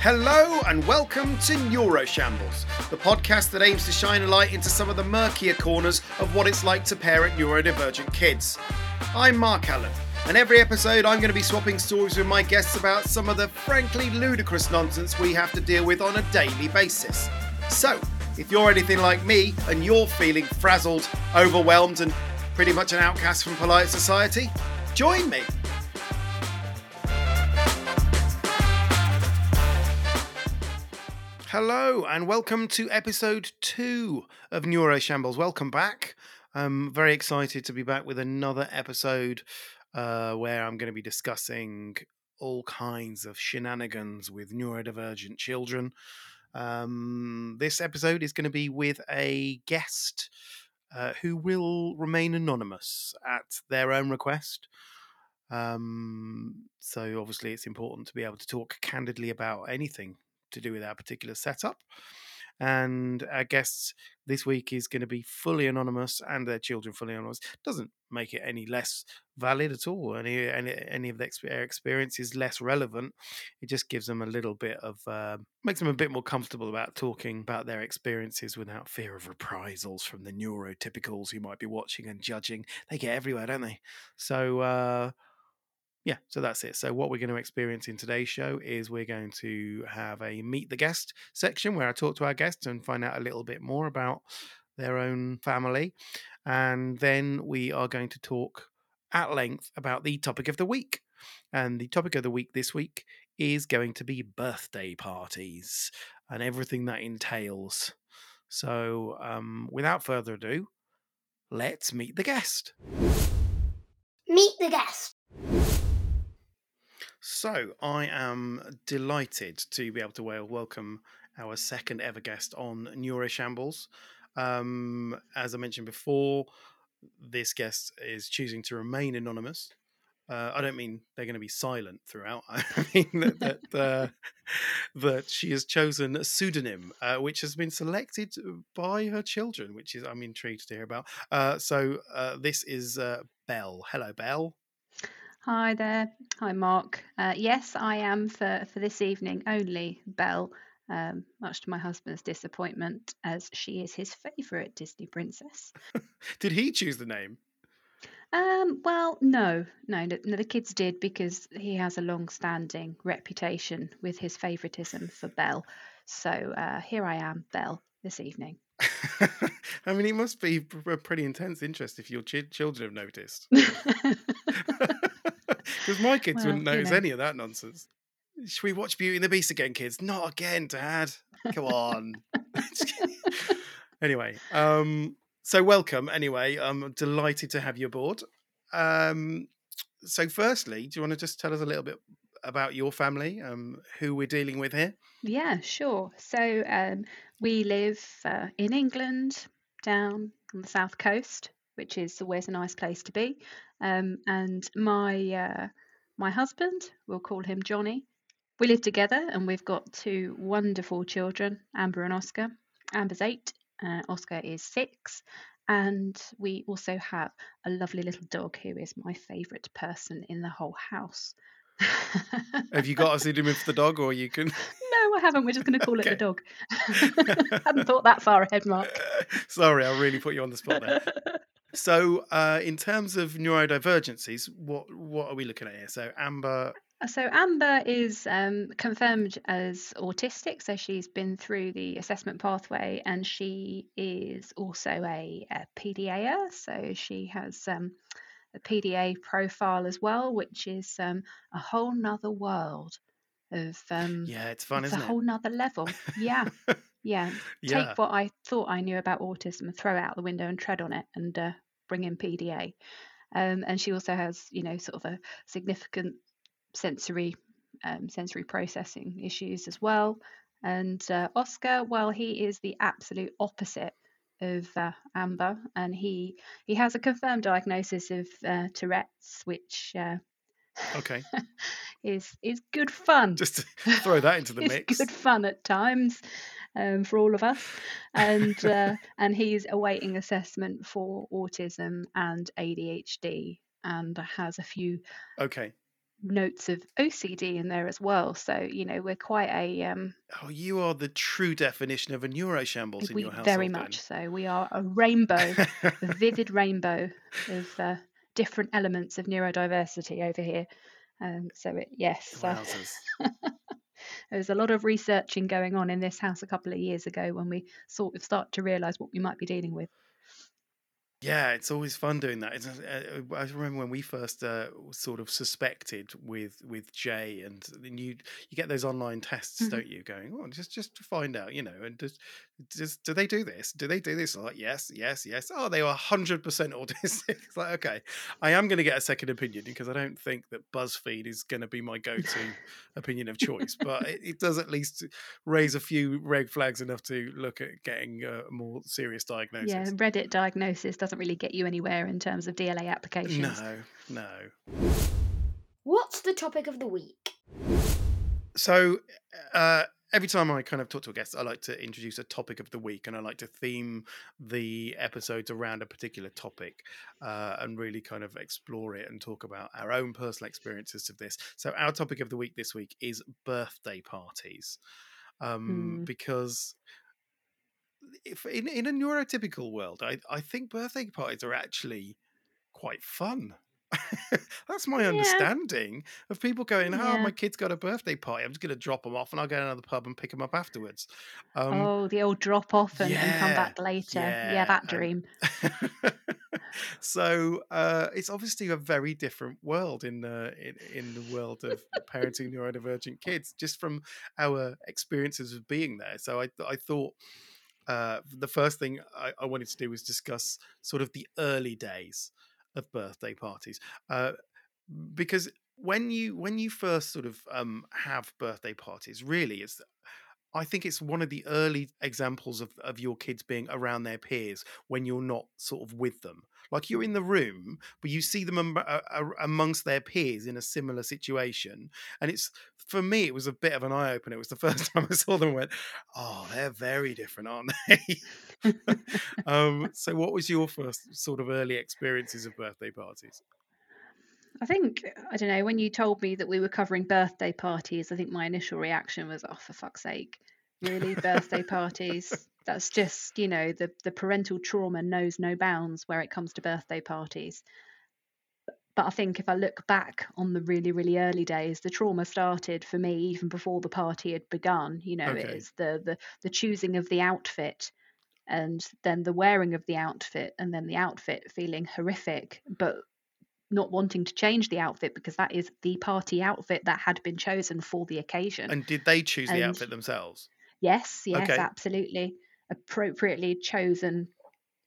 Hello and welcome to Neuroshambles, the podcast that aims to shine a light into some of the murkier corners of what it's like to parent neurodivergent kids. I'm Mark Allen, and every episode I'm going to be swapping stories with my guests about some of the frankly ludicrous nonsense we have to deal with on a daily basis. So, if you're anything like me and you're feeling frazzled, overwhelmed, and pretty much an outcast from polite society, join me. Hello and welcome to episode two of Neuroshambles. Welcome back. I'm very excited to be back with another episode uh, where I'm going to be discussing all kinds of shenanigans with neurodivergent children. Um, this episode is going to be with a guest uh, who will remain anonymous at their own request. Um, so, obviously, it's important to be able to talk candidly about anything to do with our particular setup. And our guests this week is going to be fully anonymous and their children fully anonymous. Doesn't make it any less valid at all. Any any, any of the experience is less relevant. It just gives them a little bit of uh, makes them a bit more comfortable about talking about their experiences without fear of reprisals from the neurotypicals who might be watching and judging. They get everywhere, don't they? So. Uh, yeah, so that's it. So, what we're going to experience in today's show is we're going to have a meet the guest section where I talk to our guests and find out a little bit more about their own family. And then we are going to talk at length about the topic of the week. And the topic of the week this week is going to be birthday parties and everything that entails. So, um, without further ado, let's meet the guest. Meet the guest. So, I am delighted to be able to welcome our second ever guest on Neuroshambles. Um, as I mentioned before, this guest is choosing to remain anonymous. Uh, I don't mean they're going to be silent throughout. I mean that that, uh, that she has chosen a pseudonym, uh, which has been selected by her children, which is I'm intrigued to hear about. Uh, so uh, this is uh, Belle. Hello, Belle. Hi there. Hi, Mark. Uh, yes, I am for, for this evening only Belle, um, much to my husband's disappointment, as she is his favourite Disney princess. did he choose the name? Um, well, no, no, no, the kids did because he has a long standing reputation with his favouritism for Belle. So uh, here I am, Belle, this evening. I mean, it must be a pretty intense interest if your ch- children have noticed. Because my kids well, wouldn't notice you know. any of that nonsense. Should we watch Beauty and the Beast again, kids? Not again, Dad. Come on. anyway, um, so welcome. Anyway, I'm delighted to have you aboard. Um, so, firstly, do you want to just tell us a little bit about your family, um, who we're dealing with here? Yeah, sure. So, um, we live uh, in England, down on the south coast, which is always a nice place to be. Um, and my uh, my husband, we'll call him Johnny. We live together, and we've got two wonderful children, Amber and Oscar. Amber's eight, uh, Oscar is six, and we also have a lovely little dog who is my favourite person in the whole house. have you got a pseudonym for the dog, or you can? No, I haven't. We're just going to call okay. it the dog. Hadn't thought that far ahead, Mark. Sorry, I really put you on the spot there. So, uh, in terms of neurodivergencies, what what are we looking at here? So, Amber. Uh, so, Amber is um, confirmed as autistic. So, she's been through the assessment pathway, and she is also a, a PDA. So, she has um, a PDA profile as well, which is um, a whole nother world of um, yeah, it's fun, it's isn't a it? whole nother level. Yeah. Yeah. yeah. Take what I thought I knew about autism and throw it out the window and tread on it and uh, bring in PDA. Um, and she also has, you know, sort of a significant sensory um, sensory processing issues as well. And uh, Oscar, well, he is the absolute opposite of uh, Amber, and he he has a confirmed diagnosis of uh, Tourette's, which uh, okay is is good fun. Just throw that into the mix. Good fun at times um, for all of us, and uh, and he's awaiting assessment for autism and ADHD, and has a few okay notes of OCD in there as well. So you know we're quite a um, Oh, you are the true definition of a neuroshambles in we your household. very much so. We are a rainbow, a vivid rainbow of uh, different elements of neurodiversity over here. Um, so it, yes, uh. there was a lot of researching going on in this house a couple of years ago when we sort of start to realise what we might be dealing with. Yeah, it's always fun doing that. It's, uh, I remember when we first uh, sort of suspected with with Jay, and then you you get those online tests, Mhm. don't you? Going, oh, just just to find out, you know, and just just do they do this? Do they do this? I'm like, yes, yes, yes. Oh, they are hundred percent autistic. It's like, okay, I am going to get a second opinion because I don't think that BuzzFeed is going to be my go-to opinion of choice, but it, it does at least raise a few red flags enough to look at getting a more serious diagnosis. Yeah, Reddit diagnosis doesn't really get you anywhere in terms of DLA applications. No, no. What's the topic of the week? So uh, every time I kind of talk to a guest, I like to introduce a topic of the week, and I like to theme the episodes around a particular topic uh, and really kind of explore it and talk about our own personal experiences of this. So our topic of the week this week is birthday parties, um, Hmm. because. If in, in a neurotypical world, I, I think birthday parties are actually quite fun. That's my Yeah. understanding of people going, "Oh, Yeah. my kid's got a birthday party. I'm just going to drop them off, and I'll go to another pub and pick them up afterwards." Um, oh, the old drop off and, and come back later. yeah, Yeah, that dream. so uh, it's obviously a very different world in the in, in the world of parenting neurodivergent kids, just from our experiences of being there. So I I thought. Uh, the first thing I, I wanted to do was discuss sort of the early days of birthday parties, uh, because when you when you first sort of um, have birthday parties, really, it's I think it's one of the early examples of, of your kids being around their peers when you're not sort of with them. Like you're in the room, but you see them am- amongst their peers in a similar situation. And it's, for me, it was a bit of an eye opener. It was the first time I saw them and went, oh, they're very different, aren't they? um, so, what was your first sort of early experiences of birthday parties? I think I don't know when you told me that we were covering birthday parties. I think my initial reaction was, "Oh, for fuck's sake, really? Birthday parties? That's just you know the the parental trauma knows no bounds where it comes to birthday parties." But I think if I look back on the really really early days, the trauma started for me even before the party had begun. You know, Okay. it's the the the choosing of the outfit. And then the wearing of the outfit, and then the outfit feeling horrific, but not wanting to change the outfit because that is the party outfit that had been chosen for the occasion. And did they choose the outfit themselves? yes, yes, Okay. absolutely. Appropriately chosen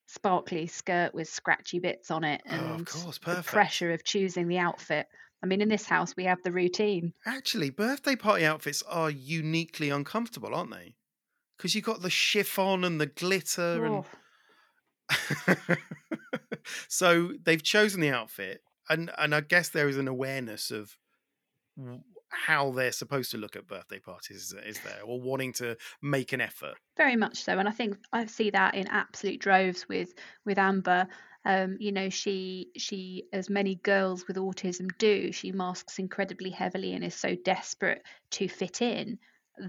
sparkly skirt with scratchy bits on it Oh, of and course, the perfect. pressure of choosing the outfit. I mean, in this house, we have the routine. Actually, birthday party outfits are uniquely uncomfortable, aren't they? Because you've got the chiffon and the glitter and so they've chosen the outfit, and and I guess there is an awareness of how they're supposed to look at birthday parties, is there, or wanting to make an effort. very much so and i think i see that in absolute droves with with amber. Um, you know she she as many girls with autism do she masks incredibly heavily and is so desperate to fit in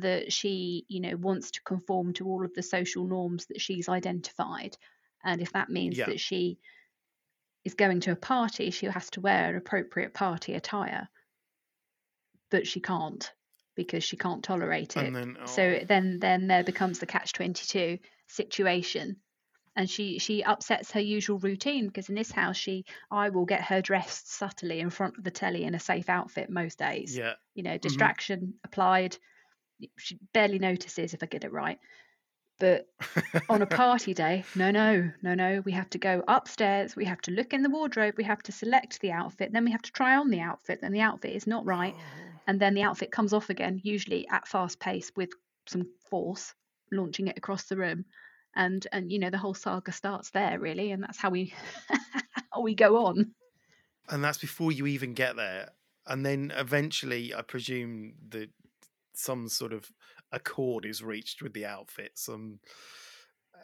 that she you know wants to conform to all of the social norms that she's identified. And if that means Yeah. that she is going to a party she has to wear appropriate party attire. But she can't because she can't tolerate it. Then, so oh, then then there becomes the catch 22 situation. And she she upsets her usual routine because in this house she i will get her dressed subtly in front of the telly in a safe outfit most days. Yeah, you know mm-hmm. distraction applied she barely notices if i get it right but on a party day no no no no we have to go upstairs we have to look in the wardrobe we have to select the outfit then we have to try on the outfit then the outfit is not right Oh. and then the outfit comes off again, usually at fast pace with some force, launching it across the room. And and you know the whole saga starts there really, and that's how we how we go on. and that's before you even get there. And then eventually, I presume that some sort of accord is reached with the outfit. Some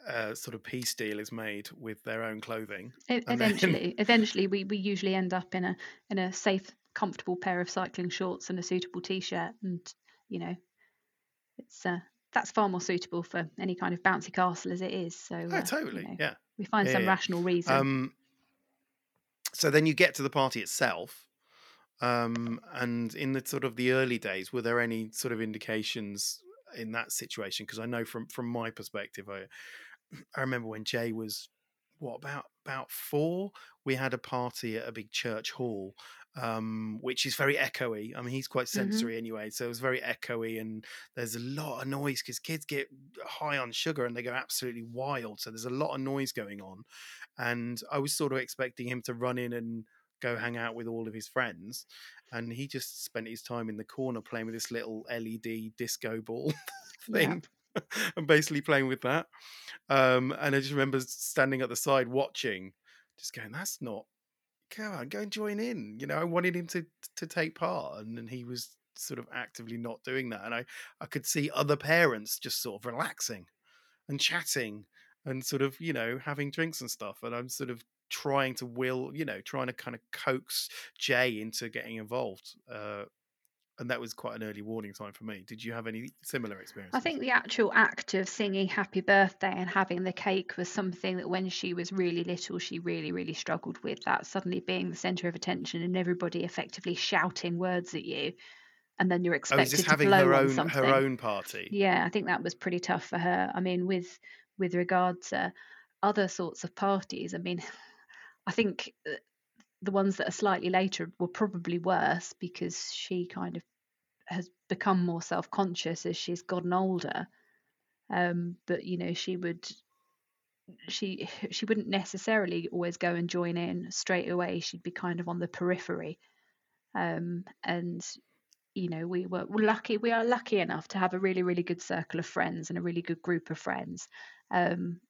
uh, sort of peace deal is made with their own clothing. E- And then- eventually, eventually we, we usually end up in a in a safe comfortable pair of cycling shorts and a suitable t-shirt, and you know, it's uh, that's far more suitable for any kind of bouncy castle as it is. So Oh, uh, you totally. know, Yeah. we find Yeah, some yeah. rational reason. Um, so then you get to the party itself. Um, and in the sort of the early days, were there any sort of indications in that situation? Because I know from from my perspective, I I remember when Jay was what about about four, we had a party at a big church hall, um, which is very echoey. I mean, he's quite Mhm. sensory anyway, so it was very echoey, and there's a lot of noise because kids get high on sugar and they go absolutely wild. So there's a lot of noise going on, and I was sort of expecting him to run in and go hang out with all of his friends, and he just spent his time in the corner playing with this little LED disco ball Yeah. thing. and basically playing with that. Um, and I just remember standing at the side watching, just going, "That's not. Come on, go and join in." You know, I wanted him to to take part, and, and he was sort of actively not doing that. And I I could see other parents just sort of relaxing and chatting and sort of you know having drinks and stuff. And I'm sort of trying to will you know trying to kind of coax Jay into getting involved. Uh, and that was quite an early warning sign for me. Did you have any similar experience? I think the actual act of singing happy birthday and having the cake was something that when she was really little, she really, really struggled with. That suddenly being the centre of attention and everybody effectively shouting words at you, and then you're Oh, expected this to having blow her on own something. her own party? Yeah, I think that was pretty tough for her. I mean, with with regard to other sorts of parties, I mean, I think uh, the ones that are slightly later were probably worse because she kind of has become more self-conscious as she's gotten older. Um, but you know, she would she she wouldn't necessarily always go and join in straight away. She'd be kind of on the periphery. Um, and you know, we were we're lucky. We are lucky enough to have a really, really good circle of friends and a really good group of friends. Um,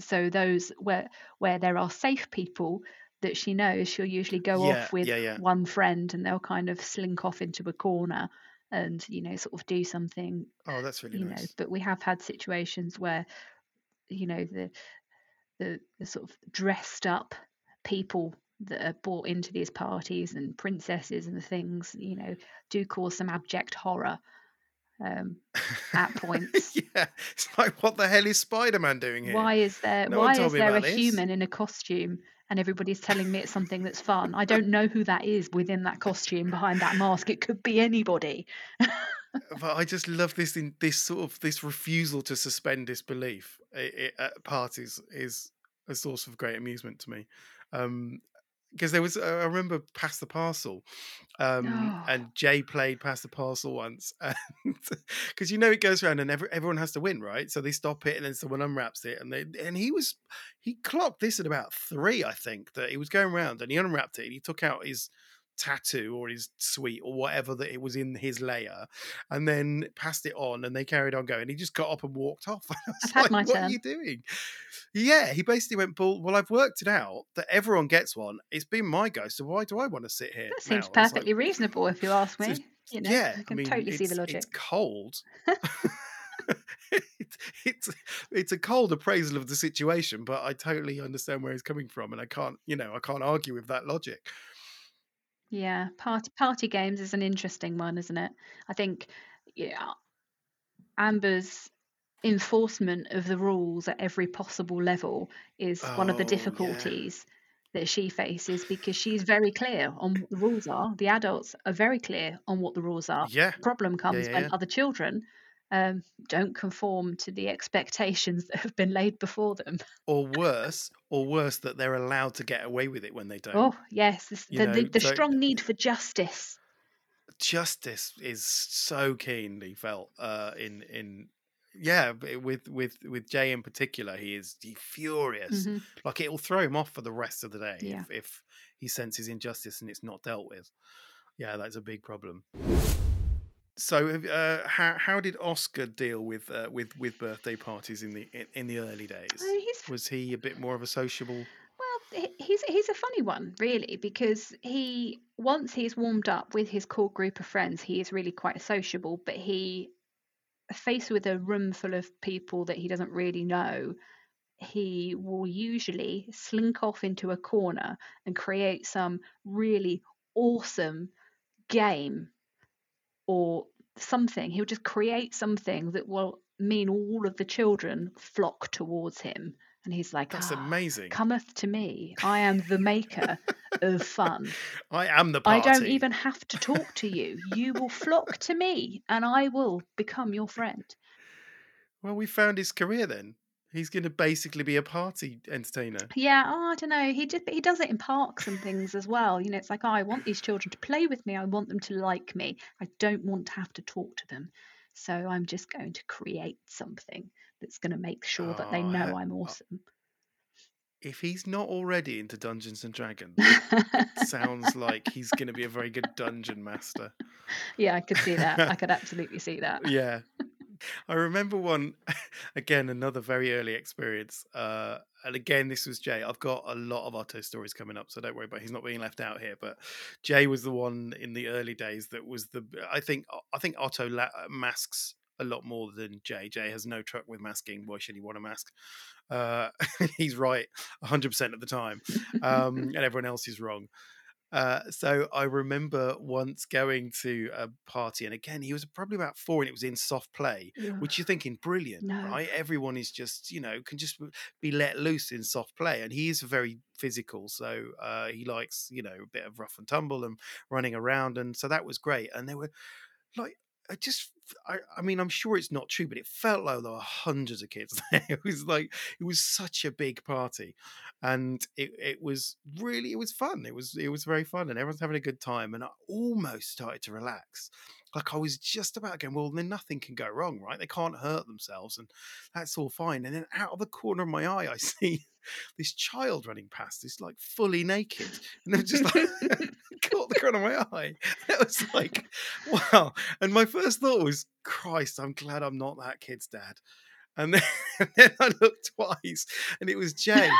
so those where where there are safe people that she knows, she'll usually go Yeah, off with yeah, yeah. one friend, and they'll kind of slink off into a corner and you know sort of do something Oh, that's really you know nice. but we have had situations where you know the the, the sort of dressed up people that are brought into these parties and princesses and things you know do cause some abject horror um, at points yeah, it's like what the hell is Spider Man doing here? why is there No why is there a this. human in a costume and everybody's telling me it's something that's fun i don't know who that is within that costume behind that mask it could be anybody But I just love this in this sort of this refusal to suspend disbelief i- i- at parties is a source of great amusement to me. Um, because there was, uh, I remember Pass the Parcel, um, Oh. and Jay played Pass the Parcel once, and because you know it goes around and every, everyone has to win, right? So they stop it, and then someone unwraps it, and they and he was he clocked this at about three, I think, that he was going around and he unwrapped it, and he took out his tattoo or his sweet or whatever that it was in his layer, and then passed it on, and they carried on going. He just got up and walked off. I I've had like, my what turn." are you doing? Yeah, he basically went, Well, I've worked it out that everyone gets one. It's been my go, so why do I want to sit here?" that seems now? It's like, perfectly reasonable if you ask me you know yeah, i I can mean, totally see the logic it's cold. it's, it's it's a cold appraisal of the situation, but I totally understand where he's coming from, and I can't, you know, I can't argue with that logic. Yeah, party party games is an interesting one, isn't it? I think yeah, Amber's enforcement of the rules at every possible level is one of the Oh, yeah. difficulties that she faces because she's very clear on what the rules are. The adults are very clear on what the rules are. Yeah, The problem comes yeah, when yeah. other children um, don't conform to the expectations that have been laid before them. or worse, or worse, that they're allowed to get away with it when they don't. Oh, yes, this, the, the, know, the so- strong need for justice. Justice is so keenly felt uh, in in yeah with with with Jay in particular. He is he furious. Mhm. Like it'll throw him off for the rest of the day Yeah. if, if he senses injustice and it's not dealt with. Yeah, that's a big problem. So, uh, how how did Oscar deal with uh, with with birthday parties in the in, in the early days? He's Was he a bit more of a sociable? Well, he's he's a funny one, really, because he once he's warmed up with his core group of friends, he is really quite sociable. But he, faced with a room full of people that he doesn't really know, he will usually slink off into a corner and create some really awesome game or something. He'll just create something that will mean all of the children flock towards him. And he's like, That's "Ah, amazing. cometh to me. I am the maker of fun. I am the I don't even have to talk to you. You will flock to me and I will become your friend. Well, we found his career then. He's going to basically be a party entertainer. Yeah, oh, I don't know. He did, he does it in parks and things as well. You know, it's like, oh, I want these children to play with me. I want them to like me. I don't want to have to talk to them. So I'm just going to create something that's going to make sure that they Oh, know uh, I'm uh, awesome. If he's not already into Dungeons and Dragons, sounds like he's going to be a very good dungeon master. yeah, I could see that. I could absolutely see that. Yeah. I remember one, again, another very early experience. Uh, and again, this was Jay. I've got a lot of Otto stories coming up, so don't worry about. He's not being left out here. But Jay was the one in the early days that was the. I think I think Otto la- masks a lot more than Jay. Jay has no truck with masking. Why should he want a mask? Uh, he's right 100% of the time, um, and everyone else is wrong. Uh, so I remember once going to a party, and again, he was probably about four, and it was in soft play, Ugh. which you're thinking brilliant, No. right? Everyone is just, you know, can just be let loose in soft play, and he is very physical, so uh, he likes, you know, a bit of rough and tumble and running around, and so that was great. And they were like, I just, I, I mean, I'm sure it's not true, but it felt like there were hundreds of kids there. It was like it was such a big party, and it it was really it was fun. It was it was very fun, and everyone's having a good time. And I almost started to relax. Like I was just about going, well, then nothing can go wrong, right? They can't hurt themselves, and that's all fine. And then out of the corner of my eye, I see this child running past, this like fully naked, and they're just like caught the of my eye. It was like, wow. And my first thought was, Christ, I'm glad I'm not that kid's dad. And then, and then I looked twice and it was Jay.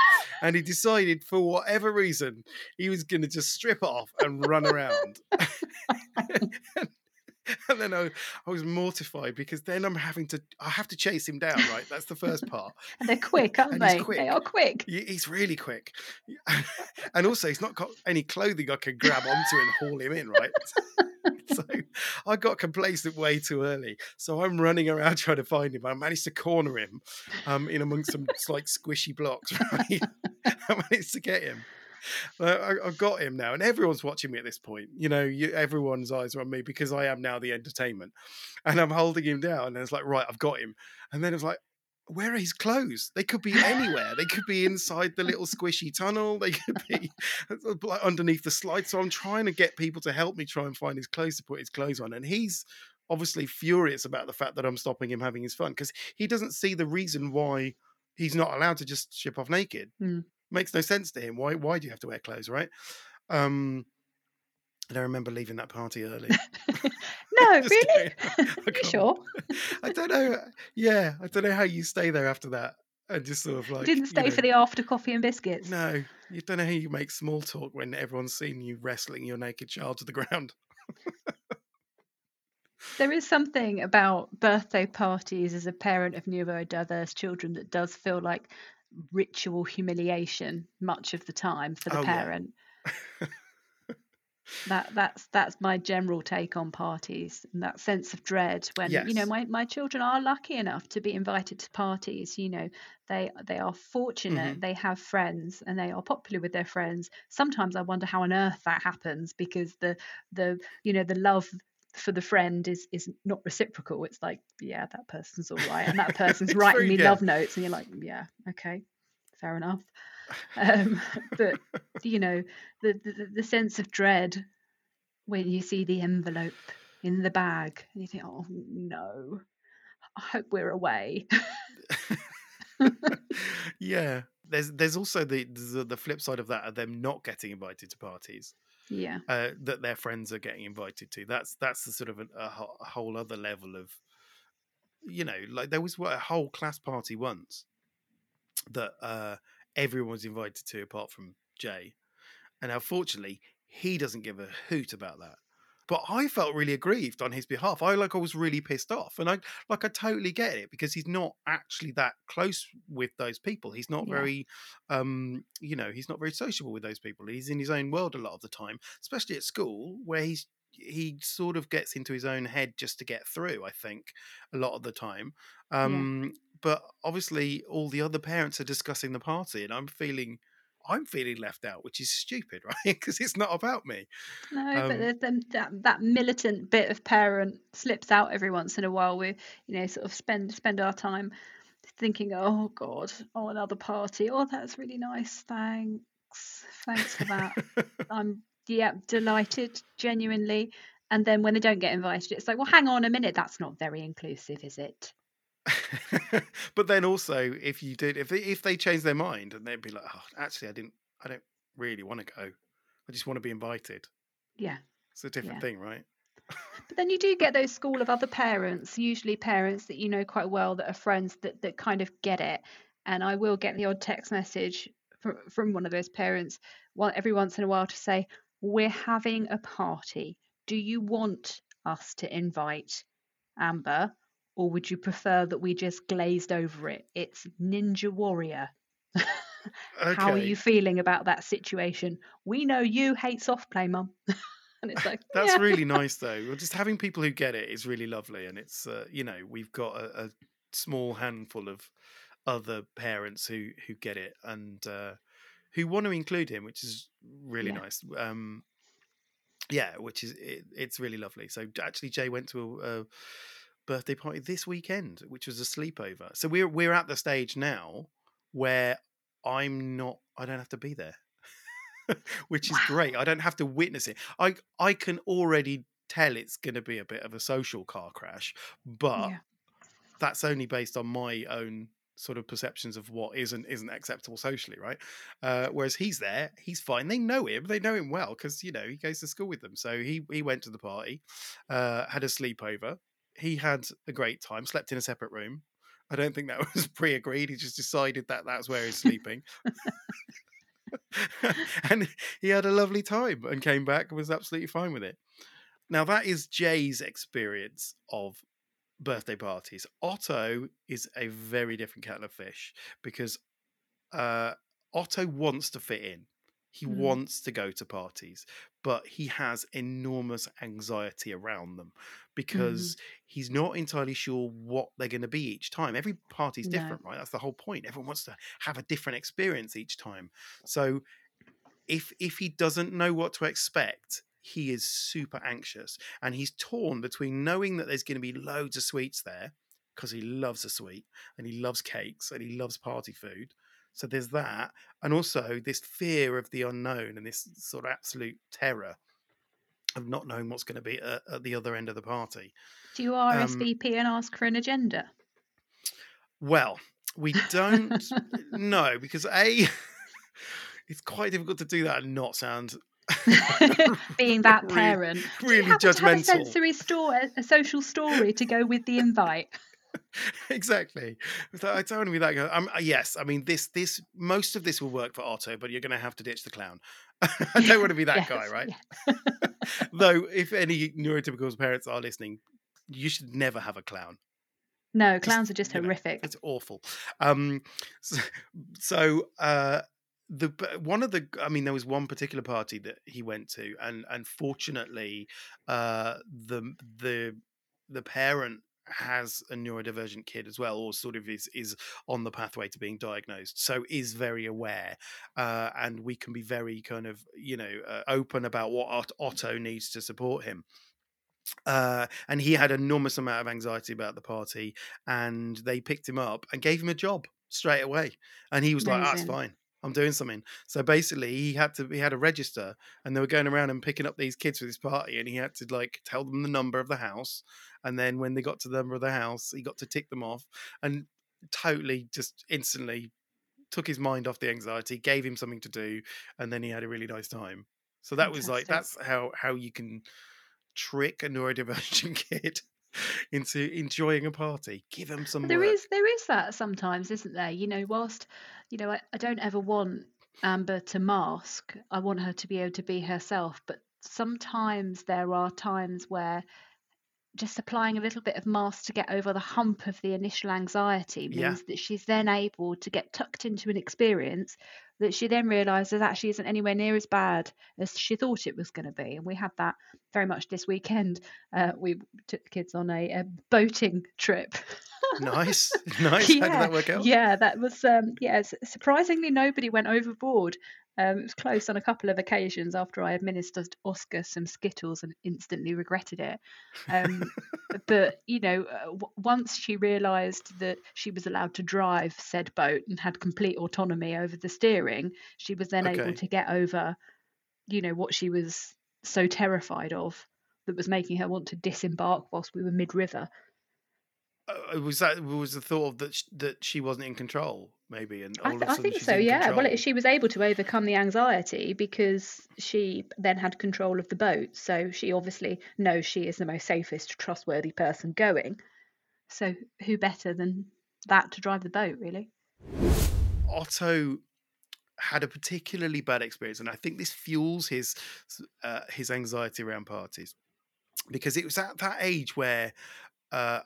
And he decided, for whatever reason, he was going to just strip off and run around. and then I, I was mortified because then I'm having to, I have to chase him down, right? That's the first part. And they're quick, aren't And they? quick. They are quick. He- He's really quick. and also, he's not got any clothing I can grab onto and haul him in, right? so I got complacent way too early. So I'm running around trying to find him. I managed to corner him um, in amongst some like squishy blocks, right? I managed to get him. I, I've got him now, and everyone's watching me at this point. You know, you, everyone's eyes are on me because I am now the entertainment, and I'm holding him down. And it's like, right, I've got him. And then it's like, where are his clothes? They could be anywhere. They could be inside the little squishy tunnel. They could be like underneath the slide. So I'm trying to get people to help me try and find his clothes to put his clothes on. And he's obviously furious about the fact that I'm stopping him having his fun because he doesn't see the reason why he's not allowed to just ship off naked. Hmm. Makes no sense to him. Why? Why do you have to wear clothes, right? Um, and I remember leaving that party early. No, really? Are you sure? I don't know. Yeah, I don't know how you stay there after that and just sort of like Didn't you stay know, for the after coffee and biscuits. No, you don't know how you make small talk when everyone's seen you wrestling your naked child to the ground. There is something about birthday parties as a parent of neurodiverse children that does feel like ritual humiliation much of the time for the Oh, yeah. parent. that that's that's my general take on parties and that sense of dread when you know my, my children are lucky enough to be invited to parties you know they they are fortunate Mm-hmm. they have friends and they are popular with their friends sometimes i wonder how on earth that happens because the the you know the love for the friend is is not reciprocal. It's like yeah that person's all right and that person's writing me yeah. love notes and you're like yeah okay fair enough. Um but you know the, the the sense of dread when you see the envelope in the bag and you think oh no. I hope we're away. Yeah, there's there's also the, the the flip side of that of them not getting invited to parties yeah uh, that their friends are getting invited to. That's that's the sort of a, a, whole other level of, you know, like there was a whole class party once that uh, everyone was invited to apart from Jay, and unfortunately he doesn't give a hoot about that. But I felt really aggrieved on his behalf. I like I was really pissed off, and I like I totally get it because he's not actually that close with those people. He's not Yeah. very, um, you know, he's not very sociable with those people. He's in his own world a lot of the time, especially at school where he's he sort of gets into his own head just to get through. I think a lot of the time. Um, But obviously, all the other parents are discussing the party, and I'm feeling. I'm feeling left out, which is stupid, right? Because it's not about me. No, but Um, there's them, that that militant bit of parent slips out every once in a while. We, you know, sort of spend spend our time thinking, oh God, oh another party. Oh, that's really nice. Thanks, thanks for that. I'm yeah delighted, genuinely. And then when they don't get invited, it's like, well, hang on a minute, that's not very inclusive, is it? but then also, if you did, if they, if they change their mind and they'd be like, oh, actually, I didn't, I don't really want to go. I just want to be invited. Yeah. It's a different Yeah. thing, right? But then you do get those school of other parents, usually parents that you know quite well that are friends that, that kind of get it. And I will get the odd text message from, from one of those parents every once in a while to say, We're having a party. Do you want us to invite Amber? Or would you prefer that we just glazed over it? It's Ninja Warrior. How are you feeling about that situation? We know you hate soft play, mum. and it's like, That's yeah. really nice, though. Well, Just having people who get it is really lovely, and it's uh, you know we've got a, a small handful of other parents who who get it and uh, who want to include him, which is really Yeah. nice. Um, yeah, which is it, it's really lovely. So actually, Jay went to a, a birthday party this weekend, which was a sleepover. So we're we're at the stage now where I'm not. I don't have to be there. which is great. I don't have to witness it. I I can already tell it's going to be a bit of a social car crash, but Yeah. that's only based on my own sort of perceptions of what isn't isn't acceptable socially, right? Uh, whereas he's there, he's fine. They know him, they know him well because you know he goes to school with them. So he he went to the party, uh, had a sleepover. He had a great time. Slept in a separate room. I don't think that was pre-agreed. He just decided that that's where he's sleeping. and he had a lovely time and came back and was absolutely fine with it. Now that is Jay's experience of birthday parties. Otto is a very different kettle of fish because uh, Otto wants to fit in. He Mm. wants to go to parties, but he has enormous anxiety around them because he's not entirely sure what they're going to be each time. Every party's No. different, right? That's the whole point. Everyone wants to have a different experience each time. So if if he doesn't know what to expect, he is super anxious and he's torn between knowing that there's going to be loads of sweets there because he loves a sweet and he loves cakes and he loves party food. So there's that, and also this fear of the unknown and this sort of absolute terror of not knowing what's going to be at, at the other end of the party. Do you Um, RSVP and ask for an agenda? Well, we don't know because a it's quite difficult to do that and not sound Being that really- parent. Do you really happen to have a judgmental. sensory story, a social story to go with the invite. exactly. So I don't want to be that guy. Um, uh, yes, I mean this. This most of this will work for Otto, but you're going to have to ditch the clown. I don't want to be that guy, right? yeah. Though, if any neurotypical parents are listening, you should never have a clown. No, clowns are just you know, horrific. It's awful. Um, so, so uh, the one of the, I mean, there was one particular party that he went to, and unfortunately, uh, the the the parent has a neurodivergent kid as well, or sort of is is on the pathway to being diagnosed, so is very aware, uh, and we can be very kind of you know uh, open about what Otto needs to support him. Uh, and he had enormous amount of anxiety about the party and they picked him up and gave him a job straight away and he was like that's fine i'm doing something. So basically he had to he had a register and they were going around and picking up these kids for this party and he had to like tell them the number of the house and then when they got to the number of the house he got to tick them off and totally just instantly took his mind off the anxiety gave him something to do and then he had a really nice time. So that was like that's how how you can trick a neurodivergent kid into enjoying a party. Give them some there work. is there is that sometimes, isn't there? You know, whilst you know, I, I don't ever want Amber to mask. I want her to be able to be herself. But sometimes there are times where just applying a little bit of mask to get over the hump of the initial anxiety Yeah. means that she's then able to get tucked into an experience that she then realizes actually isn't anywhere near as bad as she thought it was going to be. And we had that very much this weekend. Uh, we took the kids on a, a boating trip. Nice, nice. How did yeah, that work out? yeah, that was um, yeah. Surprisingly, nobody went overboard. Um, it was close on a couple of occasions after I administered Oscar some Skittles and instantly regretted it. Um, but you know, uh, w- once she realised that she was allowed to drive said boat and had complete autonomy over the steering, she was then Okay. able to get over, you know, what she was so terrified of that was making her want to disembark whilst we were mid-river. Uh, was that was the thought of that sh- that she wasn't in control, maybe, and I, th- I think so, yeah. Well, control? it, she was able to overcome the anxiety because she then had control of the boat. So she obviously knows she is the most safest, trustworthy person going. So who better than that to drive the boat, really? Otto had a particularly bad experience, and I think this fuels his uh, his anxiety around parties because it was at that age where uh,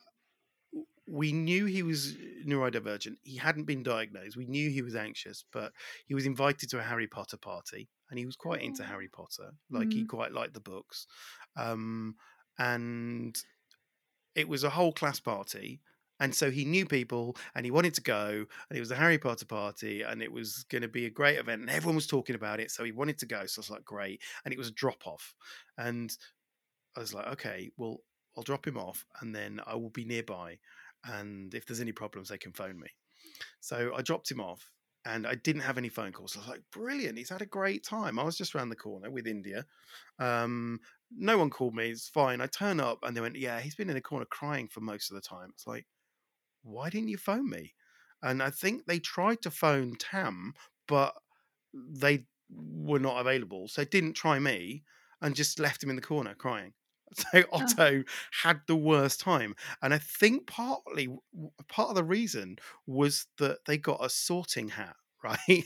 we knew he was neurodivergent. He hadn't been diagnosed. We knew he was anxious, but he was invited to a Harry Potter party, and he was quite into Oh. Harry Potter. Like he Mhm. quite liked the books, um, and it was a whole class party. And so he knew people and he wanted to go. And it was a Harry Potter party and it was going to be a great event. And everyone was talking about it. So he wanted to go. So I was like, great. And it was a drop off. And I was like, okay, well, I'll drop him off and then I will be nearby. And if there's any problems, they can phone me. So I dropped him off and I didn't have any phone calls. I was like, brilliant. He's had a great time. I was just around the corner with India. Um, no one called me. It's fine. I turn up and they went, yeah, he's been in the corner crying for most of the time. It's like, why didn't you phone me? And I think they tried to phone Tam, but they were not available. So didn't try me and just left him in the corner crying. So oh. Otto had the worst time. And I think partly part of the reason was that they got a sorting hat, right?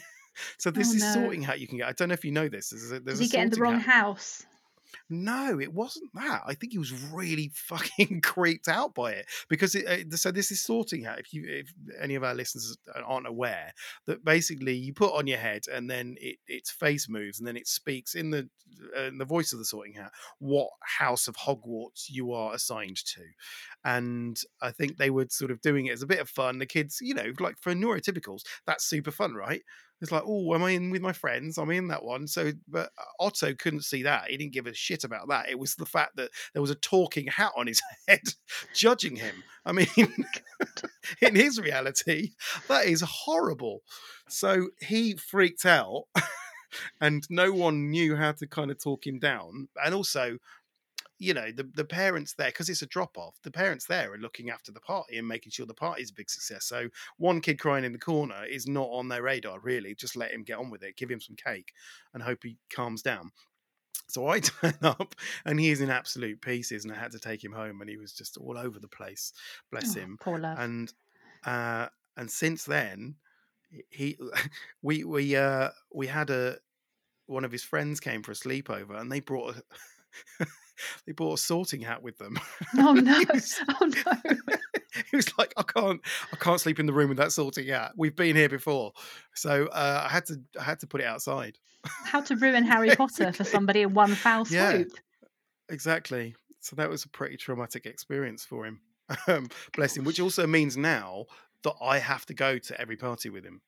so oh, this Oh, is no. sorting hat you can get. I don't know if you know this. There's a, there's Did he a get in the wrong hat. house? No, it wasn't that. I think he was really fucking creeped out by it because it, uh, so this is sorting hat. If you, if any of our listeners aren't aware, that basically you put on your head and then it, its face moves and then it speaks in the uh, in the voice of the sorting hat what house of Hogwarts you are assigned to, and I think they were sort of doing it as a bit of fun. The kids, you know, like for neurotypicals, that's super fun, right? It's like, oh, am I in with my friends? I'm in that one. So, but uh, Otto couldn't see that. He didn't give a shit about that. It was the fact that there was a talking hat on his head judging him. I mean, oh in his reality, that is horrible. So he freaked out and no one knew how to kind of talk him down. And also, you know, the, the parents there, because it's a drop off, the parents there are looking after the party and making sure the party's a big success. So one kid crying in the corner is not on their radar, really. Just let him get on with it, give him some cake and hope he calms down. So I turn up and he is in absolute pieces, and I had to take him home, and he was just all over the place. Bless Oh, him. poor love. And uh, and since then, he we we uh we had a one of his friends came for a sleepover, and they brought a they brought a sorting hat with them. oh no! was, Oh no! he was like, I can't I can't sleep in the room with that sorting hat. We've been here before, so uh, I had to I had to put it outside. How to ruin Harry Potter for somebody in one foul Yeah. swoop? Exactly. So that was a pretty traumatic experience for him. Um, bless him. Which also means now that I have to go to every party with him.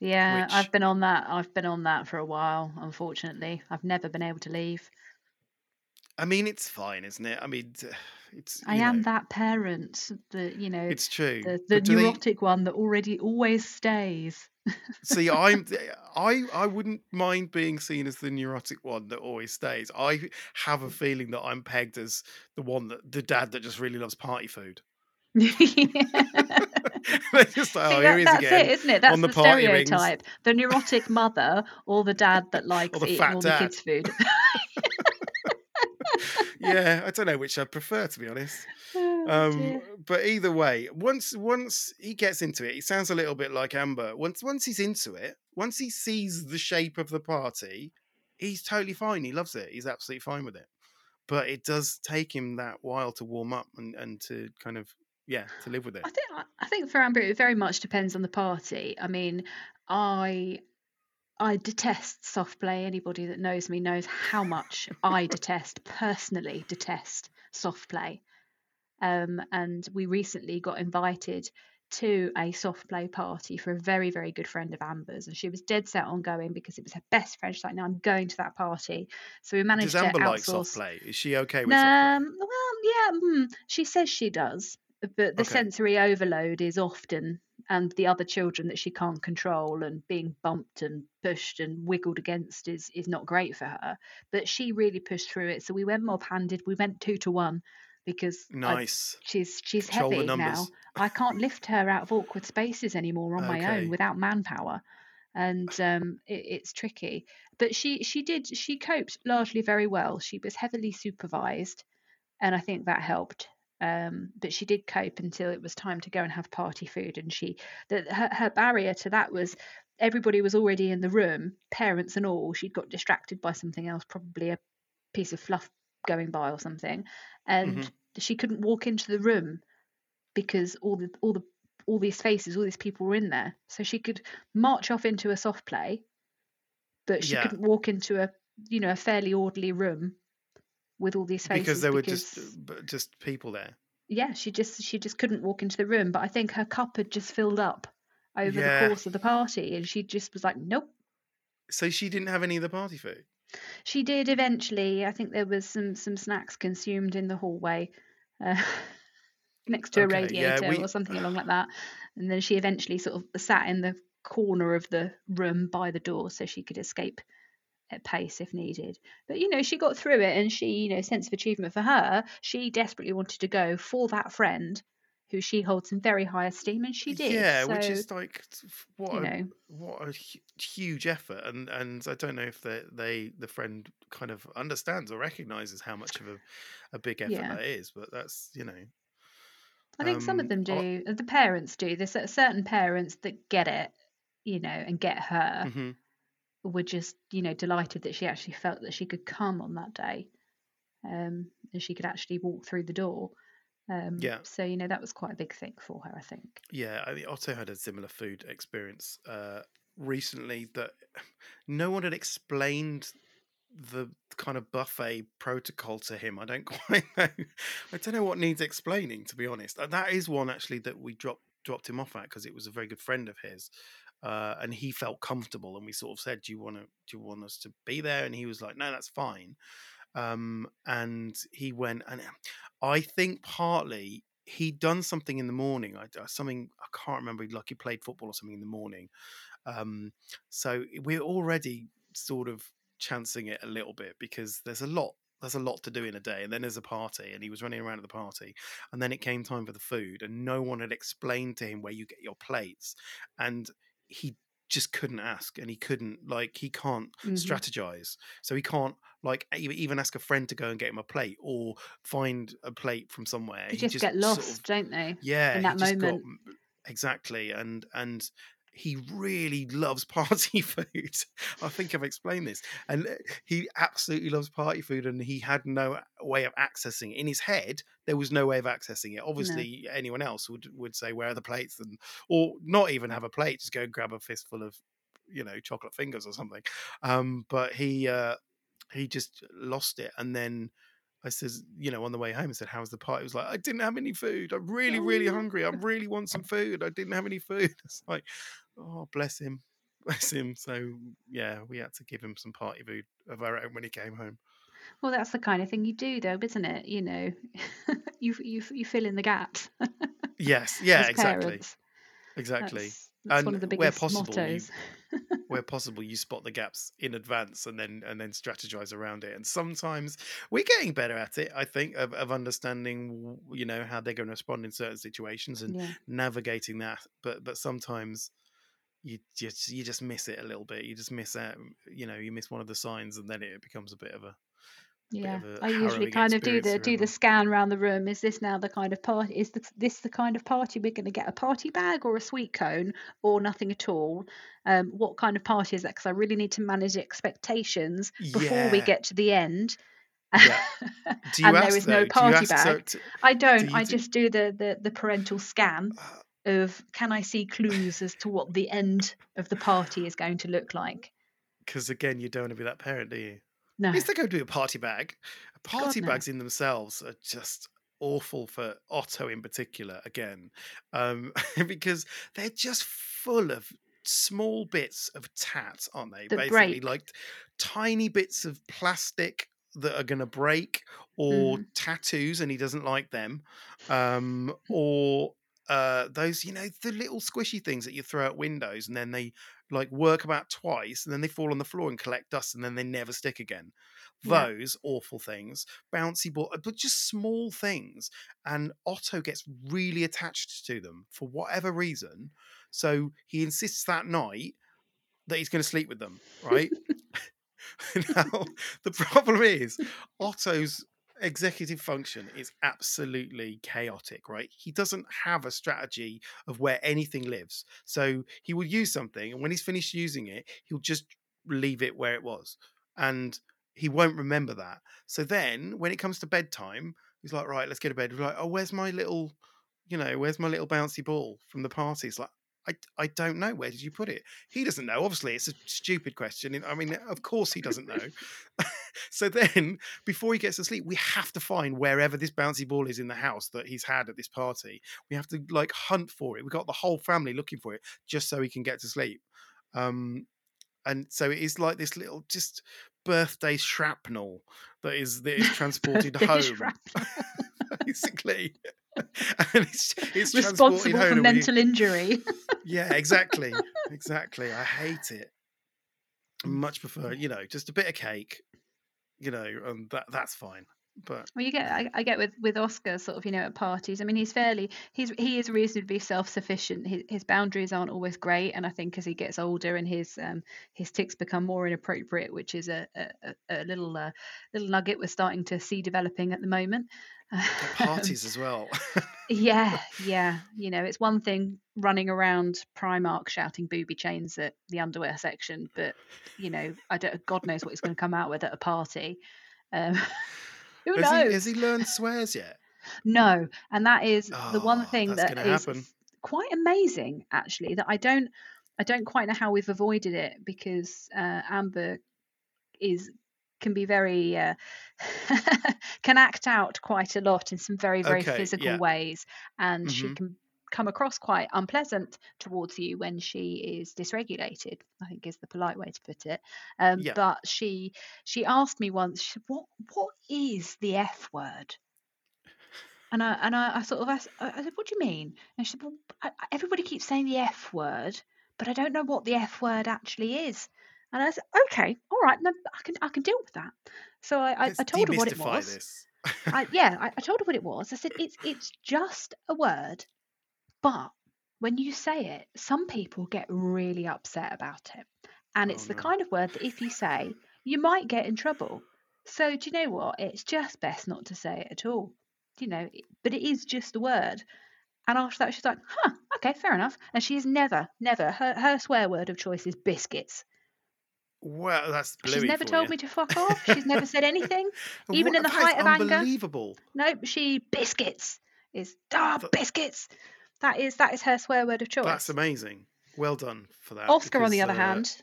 Yeah, Which- I've been on that. I've been on that for a while. Unfortunately, I've never been able to leave. I mean, it's fine, isn't it? I mean, it's. I am know, that parent, the you know, It's true. the, the do they- neurotic one that already always stays. see, I'm. I I wouldn't mind being seen as the neurotic one that always stays. I have a feeling that I'm pegged as the one that the dad that just really loves party food. Just like, oh, that- he that's it, isn't it? That's the, the party rings. stereotype. The neurotic mother or the dad that likes eating all dad. the kids' food. Yeah, I don't know which I prefer to be honest. Oh, Um, but either way, once once he gets into it, he sounds a little bit like Amber. Once once he's into it, once he sees the shape of the party, he's totally fine. He loves it. He's absolutely fine with it. But it does take him that while to warm up and, and to kind of yeah to live with it. I think I think for Amber it very much depends on the party. I mean, I I detest soft play. Anybody that knows me knows how much I detest personally detest soft play. Um, and we recently got invited to a soft play party for a very very good friend of Amber's, and she was dead set on going because it was her best friend. She's like, "No, I'm going to that party." So we managed Does Amber to like outsource. soft play? Is she okay with soft play? Um, well, yeah, mm, she says she does, but the Okay. sensory overload is often, and the other children that she can't control, and being bumped and pushed and wiggled against is is not great for her. But she really pushed through it. So we went mob-handed. We went two to one because I, Nice. she's she's Control heavy now. I can't lift her out of awkward spaces anymore on my own without manpower, and um, it, it's tricky. But she she did she coped largely very well. She was heavily supervised, and I think that helped. Um, but she did cope until it was time to go and have party food, and she the, her her barrier to that was everybody was already in the room, parents and all. She'd got distracted by something else, probably a piece of fluff going by or something, and Mhm. she couldn't walk into the room because all the all the all these faces, all these people were in there. So she could march off into a soft play, but she Yeah. couldn't walk into a you know a fairly orderly room with all these faces Because there were because, just just people there. yeah she just she just couldn't walk into the room. But I think her cup had just filled up over Yeah. the course of the party, and she just was like, nope. So she didn't have any of the party food. She did eventually. I think there was some some snacks consumed in the hallway, uh, next to Okay, a yeah, radiator we- or something along like that. And then she eventually sort of sat in the corner of the room by the door so she could escape pace if needed. But you know, she got through it, and she, you know, sense of achievement for her. She desperately wanted to go for that friend who she holds in very high esteem, and she did. Yeah, so, which is like what you a, know, what a huge effort, and and I don't know if the they the friend kind of understands or recognizes how much of a, a big effort Yeah. that is. But that's you know, I think some of Um, them I- do. uh, The parents do. There's certain parents that get it, you know, and get her. mhm. Were just, you know, delighted that she actually felt that she could come on that day, um, and she could actually walk through the door. Um, Yeah. So you know that was quite a big thing for her, I think. yeah. I mean, Otto had a similar food experience uh, recently that no one had explained the kind of buffet protocol to him. I don't quite know. I don't know what needs explaining, to be honest. And that is one actually that we dropped dropped him off at because it was a very good friend of his, uh, and he felt comfortable. And we sort of said, "Do you want to? Do you want us to be there?" And he was like, "No, that's fine." Um, and he went, and I think partly he'd done something in the morning. I uh, something I can't remember. Like he played football or something in the morning. Um, so we're already sort of chancing it a little bit because there's a lot there's a lot to do in a day and then there's a party and he was running around at the party and then it came time for the food and no one had explained to him where you get your plates and he just couldn't ask and he couldn't like he can't Mhm. strategize so he can't like even ask a friend to go and get him a plate or find a plate from somewhere They He just, get sort lost, of- don't they? yeah in that just got- moment. exactly and and he really loves party food i think i've explained this and uh, he absolutely loves party food and he had no way of accessing it in his head there was no way of accessing it obviously anyone else would would say where are the plates and or not even have a plate just go and grab a fistful of you know chocolate fingers or something um but he uh he just lost it and then I says, you know, on the way home, I said, "How's the party?" He was like, "I didn't have any food. I'm really, really Oh. hungry. I really want some food. I didn't have any food." It's like, oh, bless him, bless him. So yeah, we had to give him some party food of our own when he came home. Well, that's the kind of thing you do, though, isn't it? You know, you you you fill in the gaps. Yes, yeah, exactly, parents. exactly. That's, that's one of And the where biggest possible, you- mottos. Where possible, you spot the gaps in advance and then and then strategize around it. And sometimes we're getting better at it. I think of, of understanding, you know, how they're going to respond in certain situations and yeah. navigating that but but sometimes you just you just miss it a little bit you just miss out you know you miss one of the signs and then it becomes a bit of a Yeah, I usually kind of do the do the scan around the room. Is this now the kind of party? Is this, this the kind of party we're going to get a party bag or a sweet cone or nothing at all? Um, what kind of party is that? Because I really need to manage expectations before we get to the end. Yeah. Do you and ask there is though? no Do party ask so bag. t- I do don't. you I do? just do the, the the parental scan of can I see clues as to what the end of the party is going to look like. Because again, you don't want to be that parent, do you? No, At least they go do a party bag. Party no. bags in themselves are just awful for Otto in particular. Again, um, because they're just full of small bits of tat, aren't they? Basically, break. like tiny bits of plastic that are going to break, or Mhm. tattoos, and he doesn't like them, um, or uh, those, you know, the little squishy things that you throw at windows, and then they like work about twice, and then they fall on the floor and collect dust, and then they never stick again. Yeah. Those awful things, bouncy ball, but just small things. And Otto gets really attached to them for whatever reason. So he insists that night that he's going to sleep with them, right? now, the problem is Otto's executive function is absolutely chaotic, right? He doesn't have a strategy of where anything lives. So he will use something, and when he's finished using it, he'll just leave it where it was. And he won't remember that. So then when it comes to bedtime, he's like, right, let's go to bed. Like, oh, where's my little, you know, where's my little bouncy ball from the party? It's like, I, I don't know. Where did you put it? He doesn't know. Obviously, it's a stupid question. I mean, of course he doesn't know. so then, before he gets to sleep, we have to find wherever this bouncy ball is in the house that he's had at this party. We have to like hunt for it. We've got the whole family looking for it just so he can get to sleep. Um, and so it is like this little just birthday shrapnel that is that is transported home, basically. and it's, it's responsible for mental injury. yeah, exactly. exactly. I hate it. I much prefer, you know, just a bit of cake, you know, and that that's fine. But Well, you get I, I get with with Oscar sort of you know at parties. I mean, he's fairly he's he is reasonably self sufficient. His his boundaries aren't always great, and I think as he gets older and his um his tics become more inappropriate, which is a a, a- a little uh, little nugget we're starting to see developing at the moment. At parties as well. Yeah, yeah. You know, it's one thing running around Primark shouting booby chains at the underwear section, but you know, I don't. God knows what he's going to come out with at a party. Um, who has, knows? he, has he learned swears yet? No, and that is the one thing that's that is happen. quite amazing, actually. That I don't, I don't quite know how we've avoided it because uh, Amber is can be very uh, can act out quite a lot in some very very Okay, physical yeah. ways, and she Mhm. can come across quite unpleasant towards you when she is dysregulated i think is the polite way to put it um, Yeah. but she she asked me once she said, what what is the f word and I and I, I sort of asked, I said, "What do you mean?" And she said, "Well, I- everybody keeps saying the F word, but I don't know what the F word actually is." And I said, "Okay, all right, no, I can I can deal with that." So I, I, I told her what it was. I, yeah, I, I told her what it was. I said, "It's it's just a word, but when you say it, some people get really upset about it, and Oh, it's the no. kind of word that if you say, you might get in trouble. So do you know what? It's just best not to say it at all. You know, but it is just a word. And after that, she's like, "Huh, okay, fair enough." And she she's never, never her her swear word of choice is biscuits. Well, that's She's never told you. me to fuck off. She's never said anything. even What- in the height of anger. unbelievable. Nope, she biscuits is ah biscuits. That is that is her swear word of choice. That's amazing. Well done for that. Oscar, on the other uh, hand,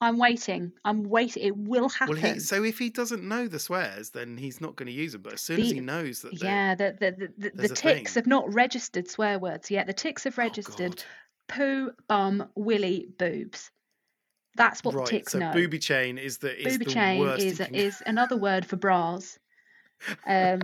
I'm waiting. I'm waiting. It will happen. Well, he, so if he doesn't know the swears, then he's not going to use them. But as soon as he knows that, yeah, the the the, the, the tics have not registered swear words yet. The tics have Oh, registered God. poo, bum, willy, boobs. That's what right. the tics so know. booby chain is the is Booby the chain is is another word for bras, um,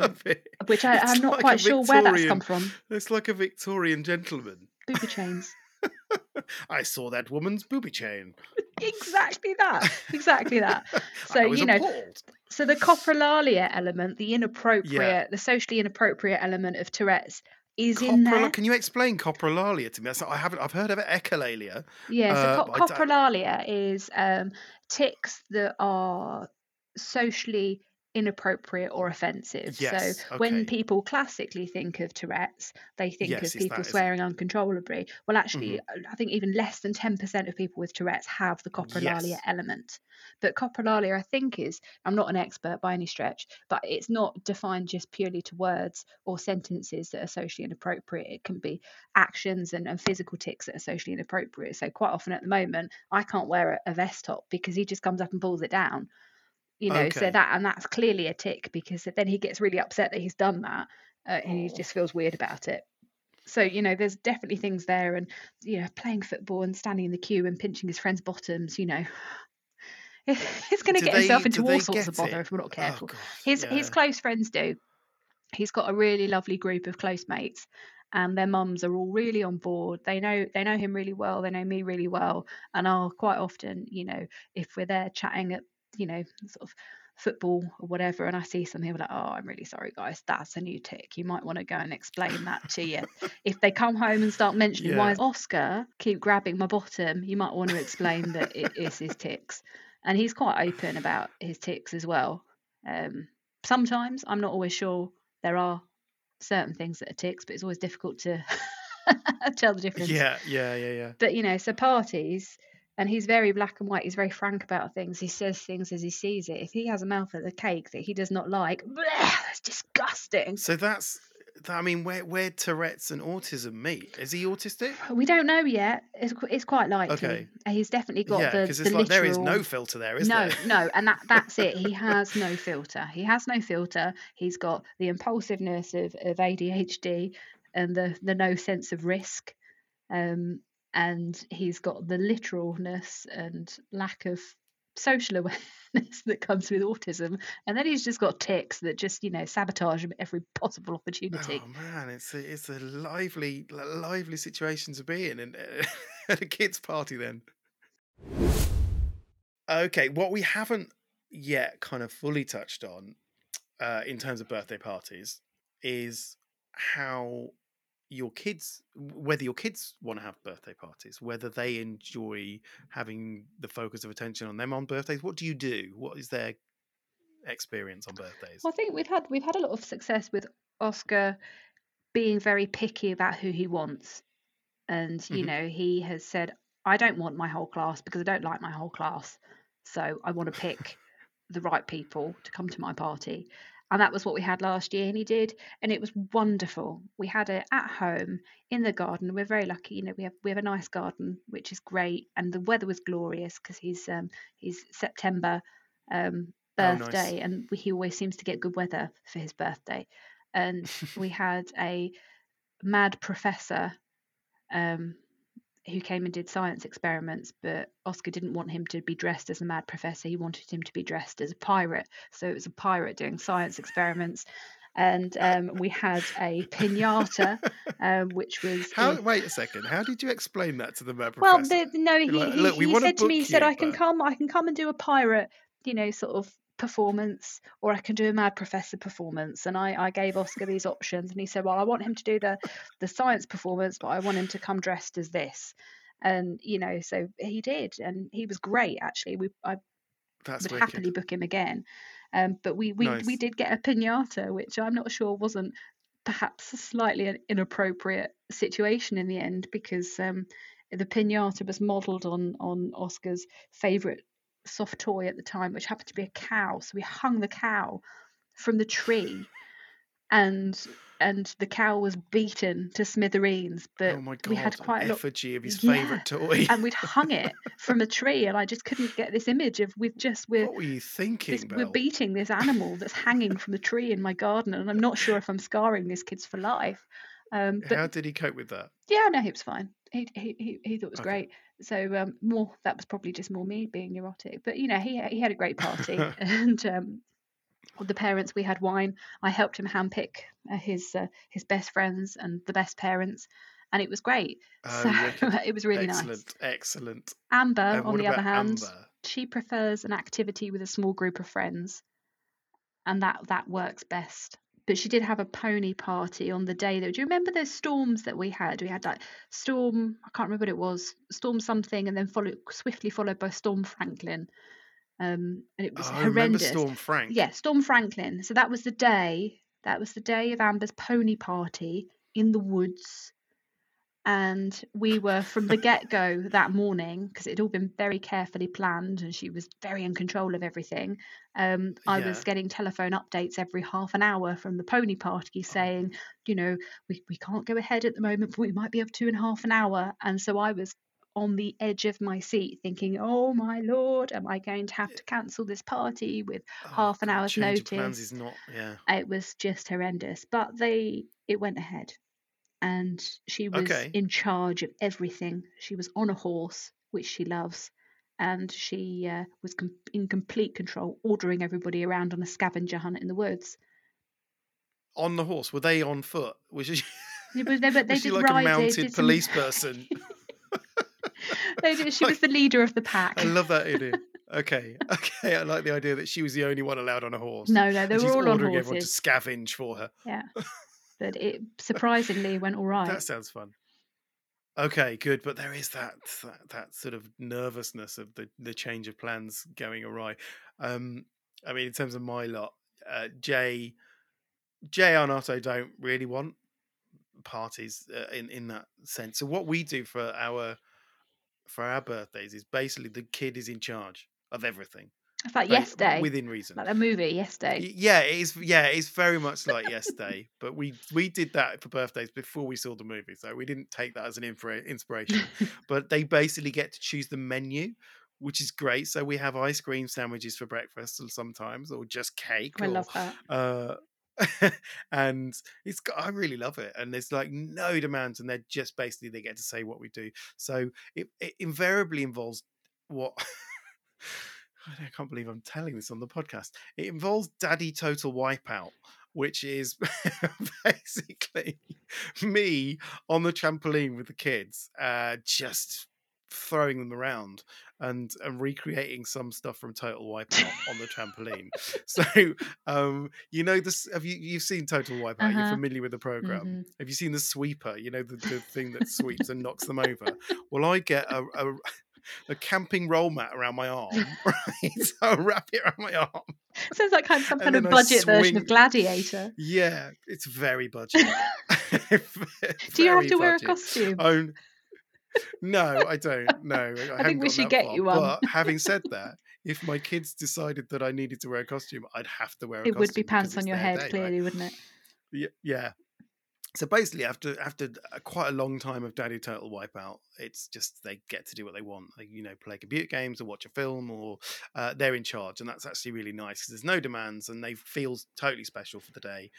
which I, I'm not like quite sure where that's come from. It's like a Victorian gentleman. Booby chains. I saw that woman's booby chain. exactly that. Exactly that. So, you know, appalled. So the coprolalia element, the inappropriate, the socially inappropriate element of Tourette's is in Copral- there. Can you explain coprolalia to me? That's, I haven't. I've heard of it. Echolalia. Yeah, so Uh, co- but I don't- coprolalia is um, tics that are socially inappropriate or offensive. Yes, so when people classically think of Tourette's, they think Yes, of people that, swearing uncontrollably. Well, actually, Mhm. uh, I think even less than 10% of people with Tourette's have the coprolalia Yes. element. But coprolalia, I think, is I'm not an expert by any stretch, but it's not defined just purely to words or sentences that are socially inappropriate. It can be actions and, and physical tics that are socially inappropriate. So quite often at the moment, I can't wear a, a vest top because he just comes up and pulls it down you know so that and that's clearly a tic because then he gets really upset that he's done that uh, and he Oh. just feels weird about it. So you know there's definitely things there and you know playing football and standing in the queue and pinching his friend's bottoms you know he's going to get himself into all sorts of bother it? if we're not Oh, careful. God, his his close friends do. He's got a really lovely group of close mates and their mums are all really on board. They know they know him really well they know me really well and i'll quite often you know if we're there chatting at you know sort of football or whatever and i see something I'm like oh i'm really sorry guys that's a new tic. You might want to go and explain that to you. If they come home and start mentioning why Yeah. is oscar keep grabbing my bottom you might want to explain that it is his tics. And he's quite open about his tics as well. Um, sometimes i'm not always sure there are certain things that are tics but it's always difficult to tell the difference. Yeah, yeah, yeah, yeah. but you know so parties and he's very black and white he's very frank about things he says things as he sees it if he has a mouthful of the cake that he does not like bleh, that's disgusting So that's, I mean, where where Tourette's and autism meet? Is he autistic? we don't know yet it's, it's quite likely Okay. He's definitely got yeah, the, because the it's like there is no filter there, is no, there? No, no, and that that's it. He has no filter. He has no filter. He's got the impulsiveness of, of ADHD and the the no sense of risk. Um, and he's got the literalness and lack of social awareness that comes with autism. And then he's just got tics that just, you know, sabotage him every possible opportunity. Oh man, it's a it's a lively lively situation to be in, and at a kids' party. Then, okay, what we haven't yet kind of fully touched on uh, in terms of birthday parties is how your kids, whether your kids want to have birthday parties, whether they enjoy having the focus of attention on them on birthdays. What do you do? What is their experience on birthdays? Well, I think we've had we've had a lot of success with Oscar being very picky about who he wants, and you Mhm. know he has said, "I don't want my whole class because I don't like my whole class, so I want to pick the right people to come to my party." And that was what we had last year, and he did, and it was wonderful. We had it at home in the garden. We're very lucky, you know. We have we have a nice garden, which is great, and the weather was glorious because he's um he's September um Oh, nice. birthday, and he always seems to get good weather for his birthday. And we had a mad professor um, who came and did science experiments, but Oscar didn't want him to be dressed as a mad professor. He wanted him to be dressed as a pirate. So it was a pirate doing science experiments. And um, we had a pinata, um, which was How? in- Wait a second. How did you explain that to the mad well, professor? the, no, he, like, he, "Look, he said to me, he said, you, I can but-" come, I can come and do a pirate, you know, sort of performance, or I can do a mad professor performance. And I, I gave Oscar these options, and he said, well, I want him to do the the science performance, but I want him to come dressed as this. And you know, so he did, and he was great. Actually, we I That's would wicked. happily book him again. Um, but we we, we did get a pinata, which I'm not sure wasn't perhaps a slightly an inappropriate situation in the end because um, the pinata was modelled on on Oscar's favourite soft toy at the time, which happened to be a cow. So we hung the cow from the tree, and and the cow was beaten to smithereens. But oh my god! we had quite a lot effigy of his Yeah. favourite toy. and we'd hung it from a tree and I just couldn't get this image of we've just we're what were you thinking, this, we're beating this animal that's hanging from the tree in my garden and I'm not sure if I'm scarring these kids for life. Um, but How did he cope with that? yeah, no, he was fine. He he he, he thought it was Okay. great. So um, more that was probably just more me being neurotic. But you know, he he had a great party and um, with the parents we had wine. I helped him handpick uh, his uh, his best friends and the best parents, and it was great. Oh, so wicked. it was really excellent, nice. excellent. Excellent. Amber, on the other hand, Amber? she prefers an activity with a small group of friends, and that that works best. But she did have a pony party on the day that. Do you remember those storms that we had? We had like storm. I can't remember what it was. Storm something, and then followed swiftly followed by Storm Franklin. um, and it was Oh, I remember horrendous. Storm Frank. Yeah, Storm Franklin. So that was the day. That was the day of Amber's pony party in the woods. And we were from the get go that morning because it had all been very carefully planned and she was very in control of everything. Um, I was getting telephone updates every half an hour from the pony party saying, you know, we, we can't go ahead at the moment, but we might be up to in half an hour. And so I was on the edge of my seat thinking, oh my lord, am I going to have to cancel this party with Oh, half an hour's notice. is not. Yeah. it was just horrendous but they it went ahead and she was Okay. in charge of everything she was on a horse which she loves and she uh, was com- in complete control ordering everybody around on a scavenger hunt in the woods On the horse, were they on foot? Was she, It was- they, but they was she did like ride a mounted some- police person? they did, she was the leader of the pack I love that idea. Okay, okay, I like the idea that she was the only one allowed on a horse. no no they were all on ordering everyone to horses scavenge for her. yeah but it surprisingly went all right That sounds fun. Okay, good, but there is that that, that sort of nervousness of the the change of plans going awry. Um, I mean, in terms of my lot, uh, Jay, Jay and Otto don't really want parties uh, in in that sense. So what we do for our for our birthdays is basically the kid is in charge of everything. It's like like, yesterday within reason. like that movie yesterday Yeah, it is. Yeah, it's very much like yesterday. but we we did that for birthdays before we saw the movie, so we didn't take that as an inspira- inspiration. but they basically get to choose the menu, which is great. So we have ice cream sandwiches for breakfast sometimes, or just cake. i or, love that uh, and it's got, I really love it, and there's like no demands, and they're just basically they get to say what we do. So it, it invariably involves what I can't believe I'm telling this on the podcast. It involves Daddy Total Wipeout, which is basically me on the trampoline with the kids, uh, just throwing them around and and recreating some stuff from Total Wipeout on the trampoline. So, um, you know this. Have you you've seen Total Wipeout? You're Uh-huh. familiar with the program. Mhm. Have you seen the sweeper? You know the, the thing that sweeps and knocks them over. Well, I get a, a a camping roll mat around my arm, right? So I wrap it around my arm. Sounds like kind of some kind of I budget version of Gladiator. Yeah, it's very budget. Do you have to wear a costume? Own. No, I don't. No, I, haven't think we should get far. you one. But having said that, if my kids decided that I needed to wear a costume, I'd have to wear a It costume. It would be pants on your head, day, clearly, wouldn't it? Yeah, yeah. So basically, after after quite a long time of Daddy Total Wipeout, it's just they get to do what they want. They you know play computer games or watch a film, or uh, they're in charge, and that's actually really nice because there's no demands and they feel totally special for the day.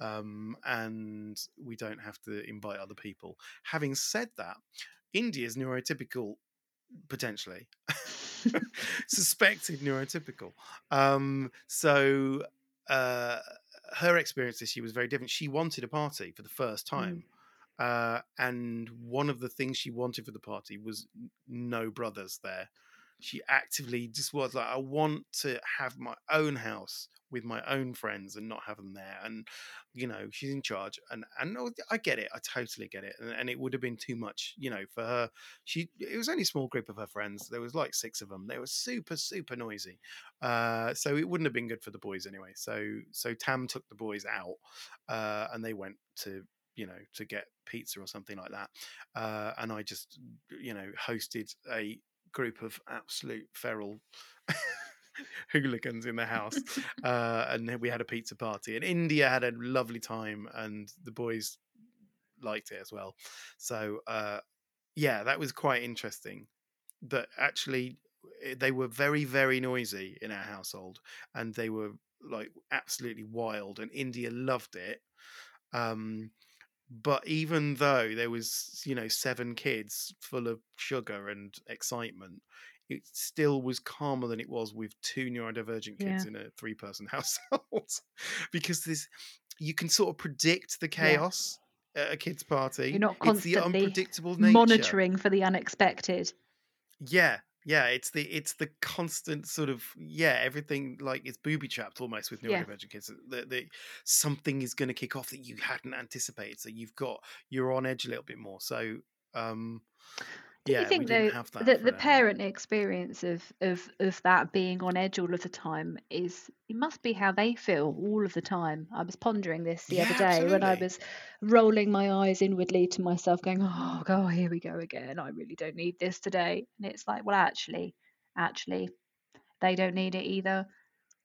Um, and we don't have to invite other people. Having said that, India's neurotypical potentially suspected neurotypical. Um, so uh, her experience this year was very different. She wanted a party for the first time. Uh, and one of the things she wanted for the party was no brothers there. She actively just was like, I want to have my own house with my own friends and not have them there. And you know, she's in charge, and and I get it. I totally get it. And, and it would have been too much, you know, for her. She it was only a small group of her friends. There was like six of them. They were super super noisy. Uh, so it wouldn't have been good for the boys anyway. So so Tam took the boys out, uh, and they went to you know to get pizza or something like that. Uh, and I just you know hosted a group of absolute feral hooligans in the house uh, and we had a pizza party and india had a lovely time and the boys liked it as well. So uh, yeah that was quite interesting. That actually eh, they were very very noisy in our household and they were like absolutely wild and india loved it. Um but even though there was you know seven kids full of sugar and excitement it still was calmer than it was with two neurodivergent kids Yeah. in a three person household because this you can sort of predict the Yeah. chaos at a kid's party You're not it's the constantly unpredictable nature Monitoring for the unexpected. yeah yeah it's the it's the constant sort of yeah everything like it's booby trapped almost with Yeah. neurodivergent kids that the, something is going to kick off that you hadn't anticipated so you've got you're on edge a little bit more so um Do yeah, you think though that that the parent experience of, of of that being on edge all of the time is it must be how they feel all of the time. I was pondering this the other Yeah, day when I was rolling my eyes inwardly to myself, going, "Oh God, here we go again. I really don't need this today." And it's like, well, actually, actually, they don't need it either.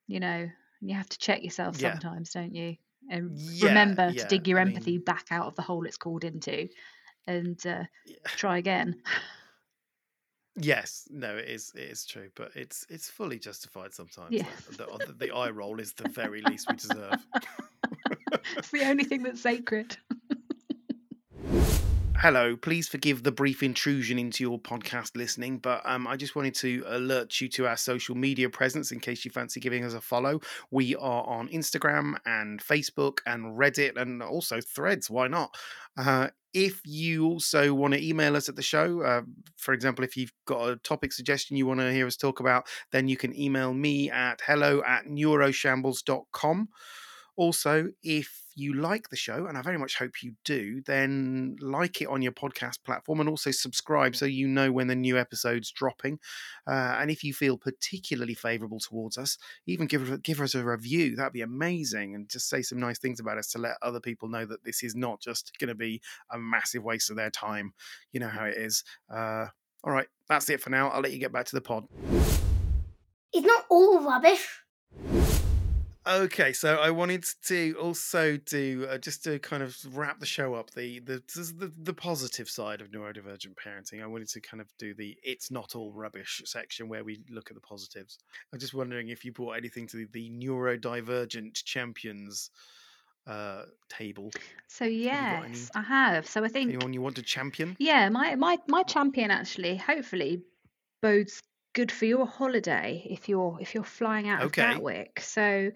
You know, you have to check yourself Yeah. sometimes, don't you? And Yeah, remember to dig your I empathy mean- back out of the hole it's called into, and uh, Yeah. try again. Yes, no, it is. It is true, but it's it's fully justified sometimes. Yeah. The, the, the eye roll is the very least we deserve. it's the only thing that's sacred. Hello, please forgive the brief intrusion into your podcast listening, but um, I just wanted to alert you to our social media presence in case you fancy giving us a follow. We are on Instagram and Facebook and Reddit and also Threads. Why not? Uh, if you also want to email us at the show, uh, for example, if you've got a topic suggestion you want to hear us talk about, then you can email me at hello at neuroshambles.com. Also, if you like the show, and I very much hope you do, then like it on your podcast platform and also subscribe so you know when the new episode's dropping. Uh, and if you feel particularly favourable towards us, even give, give us a review. That'd be amazing. And just say some nice things about us to let other people know that this is not just going to be a massive waste of their time. You know how it is. Uh, all right, that's it for now. I'll let you get back to the pod. It's not all rubbish. Okay, so I wanted to also do uh, just to kind of wrap the show up the the, the the positive side of neurodivergent parenting. I wanted to kind of do the "it's not all rubbish" section where we look at the positives. I'm just wondering if you brought anything to the, the neurodivergent champions uh, table. So yes, any- I have. So I think Anyone you want to champion? yeah, my my my champion actually hopefully bodes good for your holiday if you're if you're flying out Okay. of Gatwick. So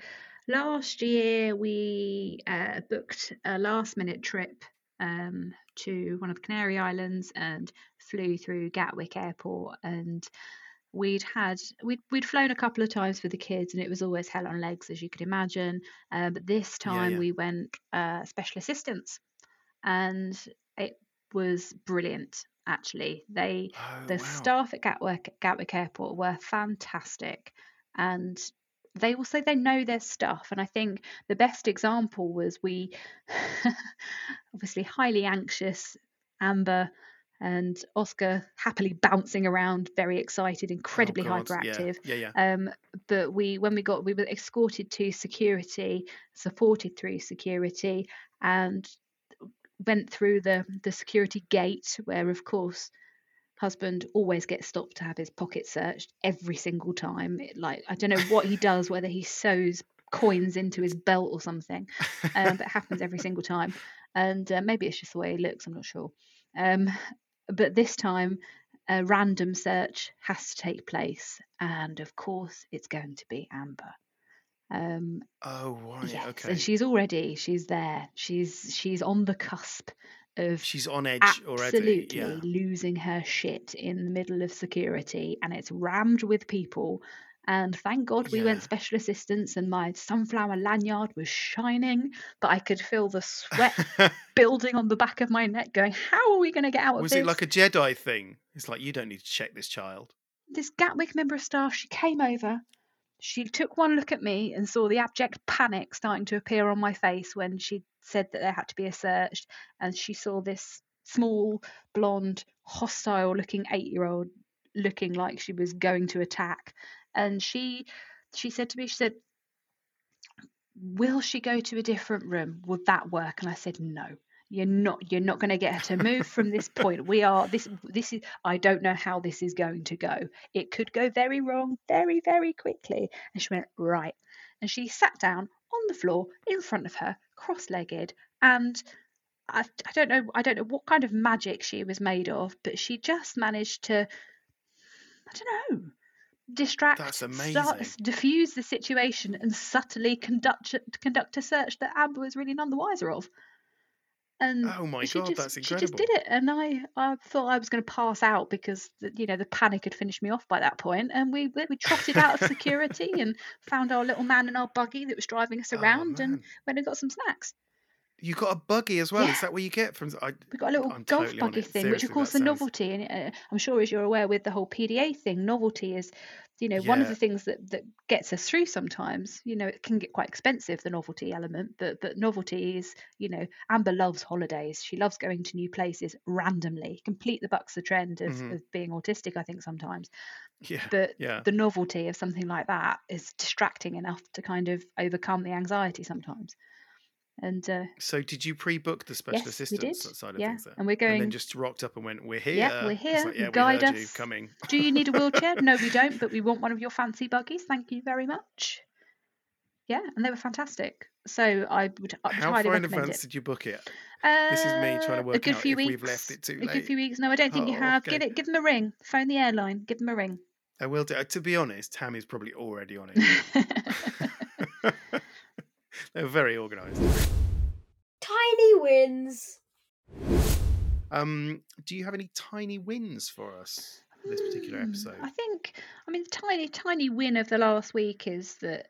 last year we uh, booked a last minute trip um, to one of the Canary Islands and flew through Gatwick Airport and we'd had we'd, we'd flown a couple of times with the kids and it was always hell on legs as you could imagine uh, but this Yeah, time yeah. we went uh, special assistance and it was brilliant actually they Oh, the wow. staff at Gatwick Gatwick Airport were fantastic and they will say they know their stuff and I think the best example was we obviously highly anxious Amber and Oscar happily bouncing around very excited Oh, incredibly God, hyperactive Yeah, yeah, yeah. um, but we when we got we were escorted to security supported through security and went through the the security gate where of course husband always gets stopped to have his pocket searched every single time. It- like i don't know what he does whether he sews coins into his belt or something um, but it happens every single time. And uh, maybe it's just the way he looks i'm not sure. Um, but this time a random search has to take place and of course it's going to be amber um, oh, right. yes okay. and she's already she's there she's she's on the cusp of She's on edge absolutely already. Yeah. losing her shit in the middle of security and it's rammed with people and thank god we Yeah. went special assistance and my sunflower lanyard was shining but i could feel the sweat building on the back of my neck going how are we going to get out of Was this Was it like a Jedi thing? It's like you don't need to check this child. this gatwick member of staff she came over she took one look at me and saw the abject panic starting to appear on my face when she said that there had to be a search and she saw this small blonde hostile looking 8 year old looking like she was going to attack. And she she said to me she said will she go to a different room? Would that work? And i said no you're not you're not going to get her to move from this point we are this this is i don't know how this is going to go it could go very wrong very very quickly and she went right and she sat down on the floor in front of her cross-legged and I, I don't know I don't know what kind of magic she was made of, but she just managed to I don't know distract, That's start- amazing. diffuse the situation, and subtly conduct conduct a search that Amber was really none the wiser of. And Oh my God, just, that's She just did it, and I I thought I was going to pass out because the, you know the panic had finished me off by that point. and we we trotted out of security and found our little man in our buggy that was driving us Oh, around, and went and got some snacks. You got a buggy as well. Yeah. Is that what you get from? I, We've got a little I'm golf totally buggy thing, which of course the sounds- novelty, and uh, I'm sure as you're aware with the whole PDA thing, novelty is, you know, one of the things that that gets us through sometimes. You know, it can get quite expensive the novelty element, but but novelty is, you know, Amber loves holidays. She loves going to new places randomly. Complete the bucks the trend of, Mhm. of being autistic, I think sometimes. yeah, But yeah. the novelty of something like that is distracting enough to kind of overcome the anxiety sometimes. And uh, So did you pre-book the special Yes, assistance side of yeah, things there? and we're going, And then just rocked up and went, "We're here." Yeah, we're here. like, yeah, we Guide you us. coming. Do you need a wheelchair? no, we don't, but we want one of your fancy buggies. Thank you very much. Yeah, and they were fantastic. So I would, I would How highly far in advance it. did you book it? Uh, This is me trying to a work good out few if weeks. we've left it too A good few weeks. No, I don't think you Oh, have. okay. Get it. Give them a ring. Phone the airline. Give them a ring. I will do. To be honest, Tammy's probably already on it. They're very organised. Tiny wins. Um, do you have any tiny wins for us this particular Hmm, episode? I think, I mean, the tiny, tiny win of the last week is that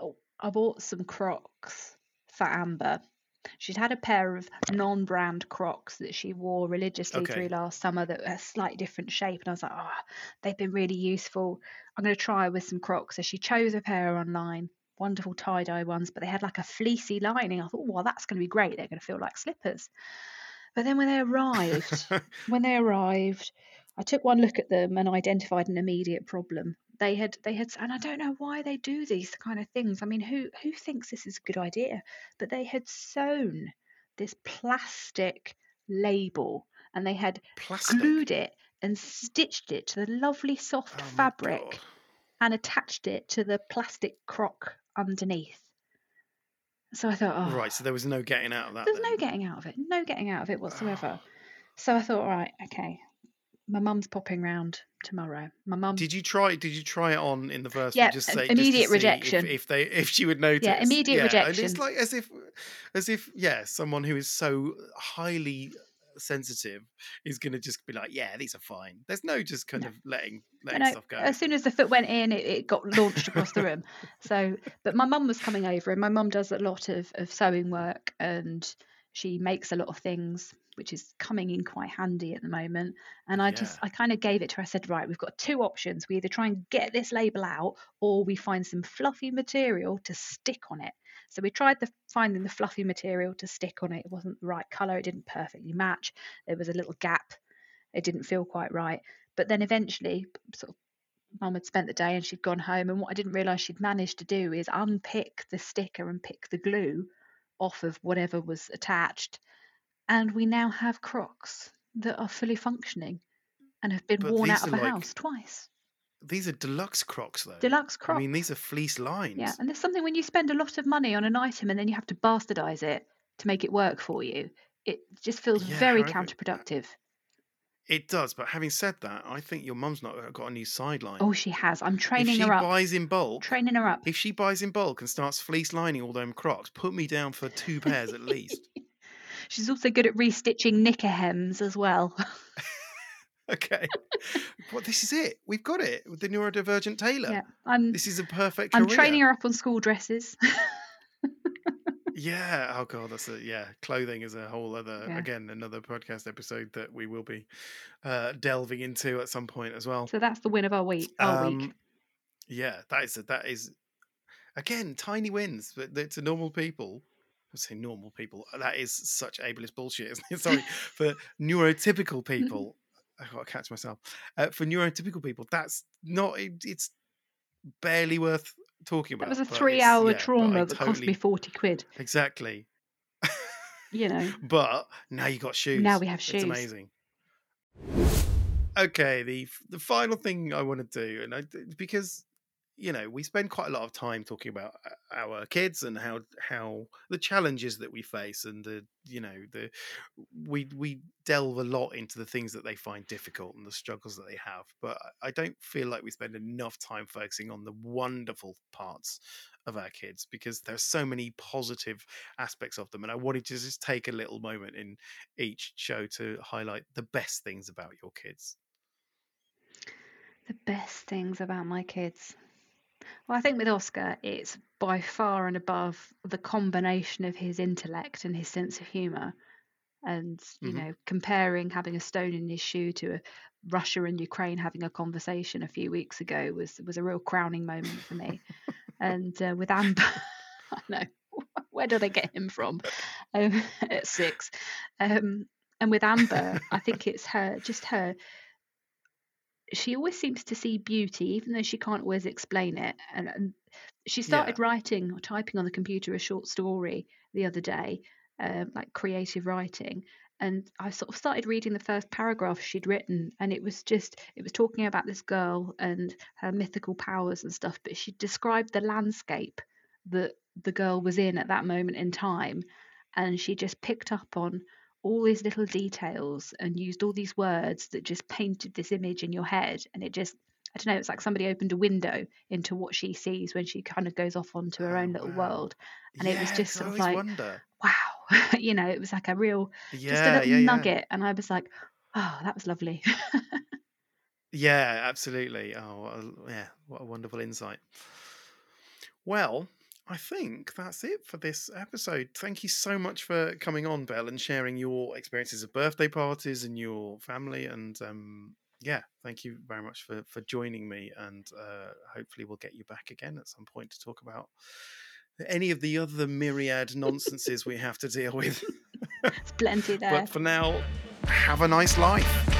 oh, I bought some Crocs for Amber. She'd had a pair of non brand Crocs that she wore religiously Okay. through last summer that were a slightly different shape. And I was like, oh, they've been really useful. I'm going to try with some Crocs. So she chose a pair online, wonderful tie dye ones, but they had like a fleecy lining. I thought, well, that's going to be great. They're going to feel like slippers. But then when they arrived, when they arrived, I took one look at them and identified an immediate problem. They had they had and I don't know why they do these kind of things. I mean, who who thinks this is a good idea? But they had sewn this plastic label and they had Plastic. glued it and stitched it to the lovely soft Oh fabric and attached it to the plastic croc underneath. So I thought, oh, Right, so there was no getting out of that. there's then. no getting out of it, no getting out of it whatsoever. So I thought, all right, okay, my mum's popping round tomorrow. My mum, Did you try? Did you try it on in the first Yeah, one? Just say just to immediate see rejection. If, if they, if she would notice. Yeah, immediate And rejection. it's like as if, as if, yeah, someone who is so highly sensitive is going to just be like, yeah, these are fine. There's no just kind No. of letting letting stuff go. as soon as the foot went in, it, it got launched across the room. So, but my mum was coming over, and my mum does a lot of, of sewing work, and she makes a lot of things, which is coming in quite handy at the moment. And I just, I kind of gave it to her. I said, right, we've got two options. We either try and get this label out, or we find some fluffy material to stick on it. So we tried the finding the fluffy material to stick on it. It wasn't the right color. It didn't perfectly match. There was a little gap. It didn't feel quite right. But then eventually, sort of, mum had spent the day and she'd gone home. And what I didn't realize she'd managed to do is unpick the sticker and pick the glue off of whatever was attached. And we now have Crocs that are fully functioning and have been But worn out of the like house twice. These are deluxe Crocs, though. Deluxe Crocs. I mean, these are fleece lines. Yeah, and there's something when you spend a lot of money on an item and then you have to bastardize it to make it work for you. It just feels Yeah, very counterproductive. It does, but having said that, I think your mum's not uh, got a new sideline. Oh, she has. I'm training her up. She buys in bulk, Training her up. if she buys in bulk and starts fleece lining all them Crocs, put me down for two pairs at least. She's also good at restitching knicker hems as well. Okay. well, this is it. We've got it with the neurodivergent tailor. yeah, I'm. This is a perfect I'm career. training her up on school dresses. Yeah. Oh god, that's a yeah. Clothing is a whole other Yeah. again another podcast episode that we will be uh, delving into at some point as well. so that's the win of our week. Our week. Um, Yeah, that is that is again tiny wins, but to normal people. I say normal people. That is such ableist bullshit. Isn't it? Sorry for neurotypical people. I got to catch myself. Uh, for neurotypical people, that's not. It, it's barely worth talking about. That was a three-hour yeah, trauma that cost me forty quid. Exactly. You know. But now you got shoes. Now we have shoes. It's amazing. Okay, the the final thing I want to do, and I because you know we spend quite a lot of time talking about uh, our kids and how how the challenges that we face and the you know the we we delve a lot into the things that they find difficult and the struggles that they have but I- don't feel like we spend enough time focusing on the wonderful parts of our kids because there's so many positive aspects of them and i wanted to just take a little moment in each show to highlight the best things about your kids The best things about my kids. Well, I think with Oscar, it's by far and above the combination of his intellect and his sense of humour. And, you Mhm. know, comparing having a stone in his shoe to a Russia and Ukraine having a conversation a few weeks ago was was a real crowning moment for me. and uh, with Amber, I know where did I get him from? Um, at six, um, and with Amber, I think it's her, just her. She always seems to see beauty, even though she can't always explain it. And, and she started writing or typing on the computer a short story the other day, um, like creative writing. And I sort of started reading the first paragraph she'd written, and it was just, it was talking about this girl and her mythical powers and stuff, but she described the landscape that the girl was in at that moment in time. And she just picked up on all these little details and used all these words that just painted this image in your head. And it just, I don't know, it's like somebody opened a window into what she sees when she kind of goes off onto her Oh, own little wow. world. And it was Yeah, just sort of like, wonder. wow, you know, it was like a real, just a Yeah, little yeah, yeah. nugget. And I was like, oh, that was lovely. Yeah, absolutely. Oh, yeah, what a wonderful insight. Well, I think that's it for this episode. Thank you so much for coming on, Belle, and sharing your experiences of birthday parties and your family. And um, yeah, thank you very much for for joining me. And uh, hopefully, we'll get you back again at some point to talk about any of the other myriad nonsenses we have to deal with. It's plenty there. but for now, have a nice life.